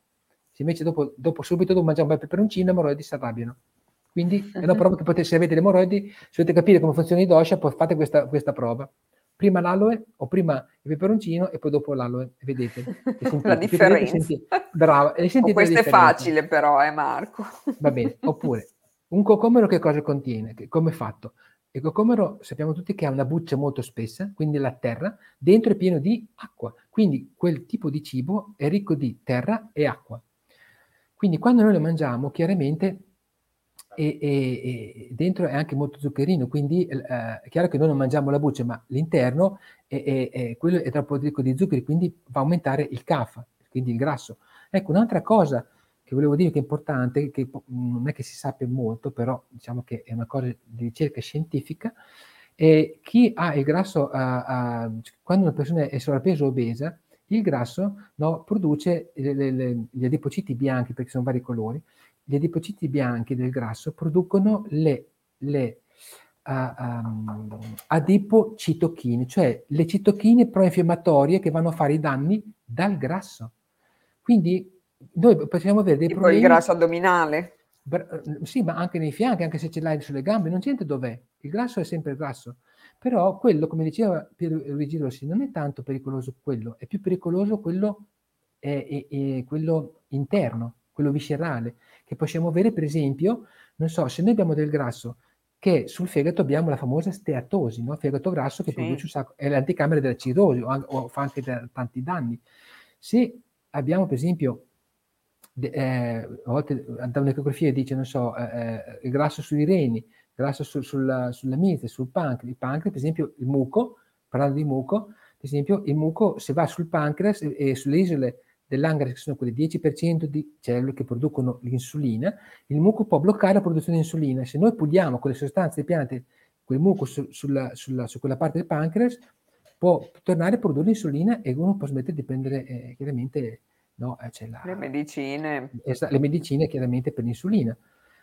Se invece dopo, dopo subito dopo mangiamo un bel peperoncino, le emorroidi si arrabbiano. Quindi è una prova che potete, se avete le emorroidi, se volete capire come funziona i dosha, fate questa, questa prova. Prima l'aloe o prima il peperoncino e poi dopo l'aloe. Vedete. Sentite, la differenza. Sentite, brava. E sentite questo è facile però, eh Marco. Va bene. Oppure, un cocomero che cosa contiene? Come è fatto? Il cocomero sappiamo tutti che ha una buccia molto spessa, quindi la terra, dentro è pieno di acqua. Quindi quel tipo di cibo è ricco di terra e acqua. Quindi quando noi lo mangiamo, chiaramente e, e, e, dentro è anche molto zuccherino, quindi eh, è chiaro che noi non mangiamo la buccia, ma l'interno è, è, quello è troppo ricco di zuccheri, quindi va a aumentare il CAF, quindi il grasso. Ecco, un'altra cosa che volevo dire che è importante, che non è che si sappia molto, però diciamo che è una cosa di ricerca scientifica, e chi ha il grasso, uh, uh, quando una persona è sovrappeso o obesa, il grasso no, produce le, le, le, gli adipociti bianchi, perché sono vari colori, gli adipociti bianchi del grasso producono le, le uh, um, adipocitochine, cioè le citochine proinfiammatorie che vanno a fare i danni dal grasso. Quindi noi possiamo avere dei tipo problemi... il grasso addominale? Sì, ma anche nei fianchi, anche se ce l'hai sulle gambe, non c'entra dov'è. Il grasso è sempre grasso. Però quello, come diceva Luigi Rossi, non è tanto pericoloso quello, è più pericoloso quello, è, è quello interno, quello viscerale, che possiamo avere per esempio, non so, se noi abbiamo del grasso che sul fegato abbiamo la famosa steatosi, no? fegato grasso che sì. produce un sacco, è l'anticamera della cirrosi o, o fa anche da, tanti danni. Se abbiamo per esempio eh, a volte da un'ecografia dice, non so, eh, eh, il grasso sui reni, grasso su, sulla, sulla mise, sul pancreas. Il pancreas, per esempio, il muco, parlando di muco, per esempio, il muco se va sul pancreas e, e sulle isole dell'angara, che sono quelle 10% di cellule che producono l'insulina, il muco può bloccare la produzione di insulina. Se noi puliamo quelle sostanze di piante, quel muco su, sulla, sulla, su quella parte del pancreas, può tornare a produrre insulina e uno può smettere di prendere eh, chiaramente no, eh, la, le medicine. le medicine chiaramente per l'insulina,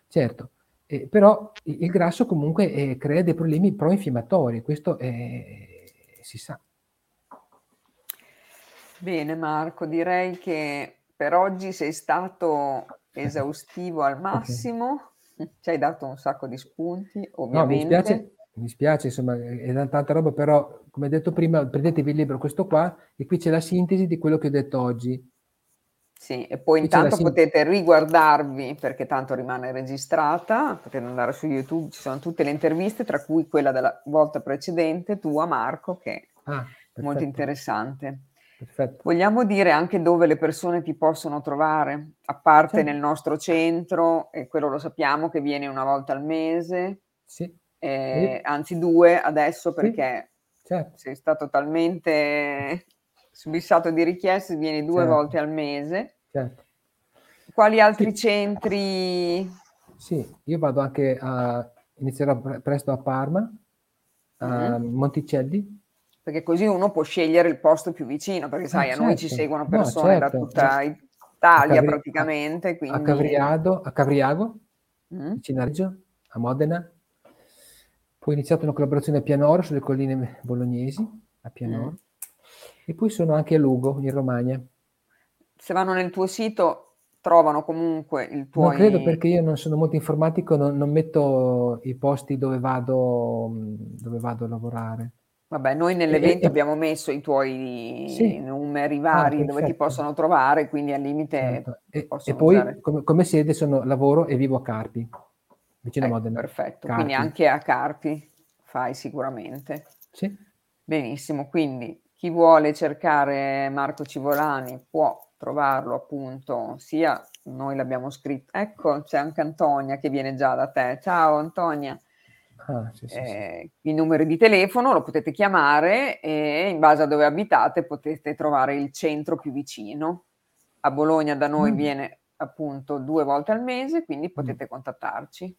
certo. Eh, però il, il, grasso comunque eh, crea dei problemi pro-infiammatori, questo si sa. Bene Marco, direi che per oggi sei stato esaustivo al massimo, okay. ci hai dato un sacco di spunti, ovviamente. No, mi spiace, mi spiace, insomma, è tanta roba, però come detto prima, prendetevi il libro questo qua e qui c'è la sintesi di quello che ho detto oggi. Sì, e poi intanto potete riguardarvi perché tanto rimane registrata, potete andare su YouTube, ci sono tutte le interviste, tra cui quella della volta precedente, tua Marco, che ah, è molto interessante. Perfetto. Vogliamo dire anche dove le persone ti possono trovare, a parte certo. nel nostro centro, e quello lo sappiamo che viene una volta al mese, sì. eh, sì. anzi due adesso perché sì. certo. sei stato talmente subissato di richieste, vieni due certo. volte al mese. Certo. Quali altri centri? Sì, io vado anche a, inizierò presto a Parma, a mm. Monticelli, perché così uno può scegliere il posto più vicino, perché sai, certo. a noi ci certo. seguono persone no, certo. da tutta Italia Cavri- praticamente. Quindi... A, Cavriado, a Cavriago, mm. vicino a Reggio, a Modena. Poi ho iniziato una collaborazione a Pianoro, sulle colline bolognesi, a Pianoro. Mm. E poi sono anche a Lugo, in Romagna. Se vanno nel tuo sito trovano comunque il tuo... Non credo perché io non sono molto informatico, non, non metto i posti dove vado, dove vado a lavorare. Vabbè, noi nell'evento e, abbiamo messo i tuoi sì. numeri vari ah, dove ti possono trovare, quindi al limite certo. E, e poi come, come, sede sono lavoro e vivo a Carpi, vicino eh, a Modena. Perfetto, Carpi. quindi anche a Carpi fai sicuramente. Sì. Benissimo, quindi chi vuole cercare Marco Civolani può trovarlo appunto sia noi l'abbiamo scritto. Ecco, c'è anche Antonia che viene già da te. Ciao Antonia. Ah, sì, sì, eh, il numero di telefono lo potete chiamare e in base a dove abitate potete trovare il centro più vicino. A Bologna da noi mm. viene appunto due volte al mese, quindi mm. potete mm. contattarci.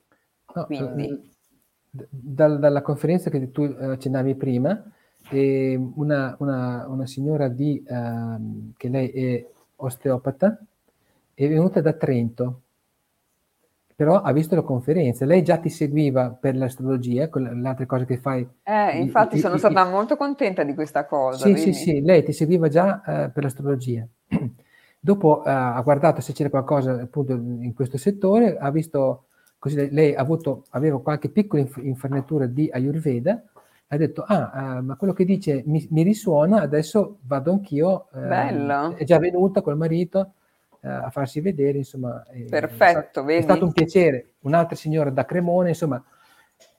No, quindi... eh, dal, dalla conferenza che tu eh, accennavi prima, eh, una, una, una, signora di, ehm, che lei è osteopata è venuta da Trento però ha visto la conferenza. Lei già ti seguiva per l'astrologia, con le altre cose che fai. Eh, infatti sono stata molto contenta di questa cosa. Sì, vedi? sì, sì, lei ti seguiva già uh, per l'astrologia. Dopo uh, ha guardato se c'era qualcosa appunto in questo settore, ha visto, così lei ha avuto, aveva qualche piccola inf- infarinatura di Ayurveda, ha detto, ah, uh, ma quello che dice mi, mi, risuona, adesso vado anch'io. Bello. È già venuta col marito eh, a farsi vedere, insomma. Perfetto, è, è stato un piacere. Un'altra signora da Cremone, insomma,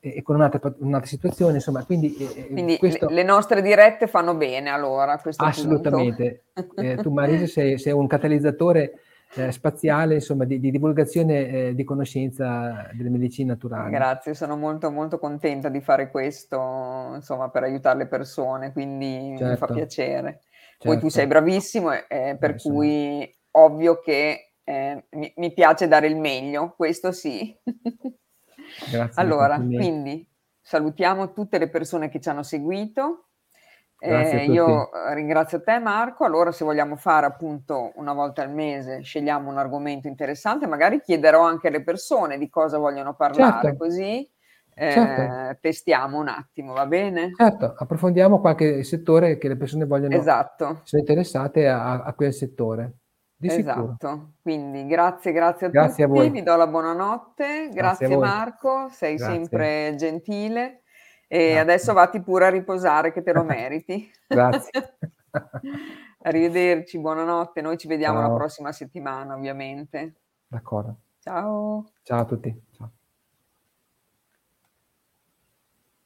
e con un'altra, un'altra situazione, insomma, quindi... quindi questo... le nostre dirette fanno bene allora, Assolutamente. eh, tu Marisa sei, sei un catalizzatore eh, spaziale, insomma, di, di divulgazione eh, di conoscenza delle medicine naturali. Grazie, sono molto molto contenta di fare questo, insomma, per aiutare le persone, quindi certo. mi fa certo. piacere. Certo. Poi tu sei certo. bravissimo, eh, per eh, cui ovvio che eh, mi, mi, piace dare il meglio, questo sì. Grazie, allora, quindi salutiamo tutte le persone che ci hanno seguito. Eh, io ringrazio te Marco, allora se vogliamo fare appunto una volta al mese, scegliamo un argomento interessante, magari chiederò anche alle persone di cosa vogliono parlare, certo. così Certo. ehm, testiamo un attimo, va bene? Certo, approfondiamo qualche settore che le persone vogliono Esatto. sono interessate a a quel settore. Di sicuro. Esatto. Quindi grazie, grazie a Grazie a tutti, voi. vi do la buonanotte. Grazie a Grazie. Marco, sei Grazie. sempre gentile e adesso vatti pure a riposare che te lo meriti. Grazie. Arrivederci, buonanotte. Noi ci vediamo la Ciao. prossima settimana, ovviamente. D'accordo. Ciao. Ciao a tutti.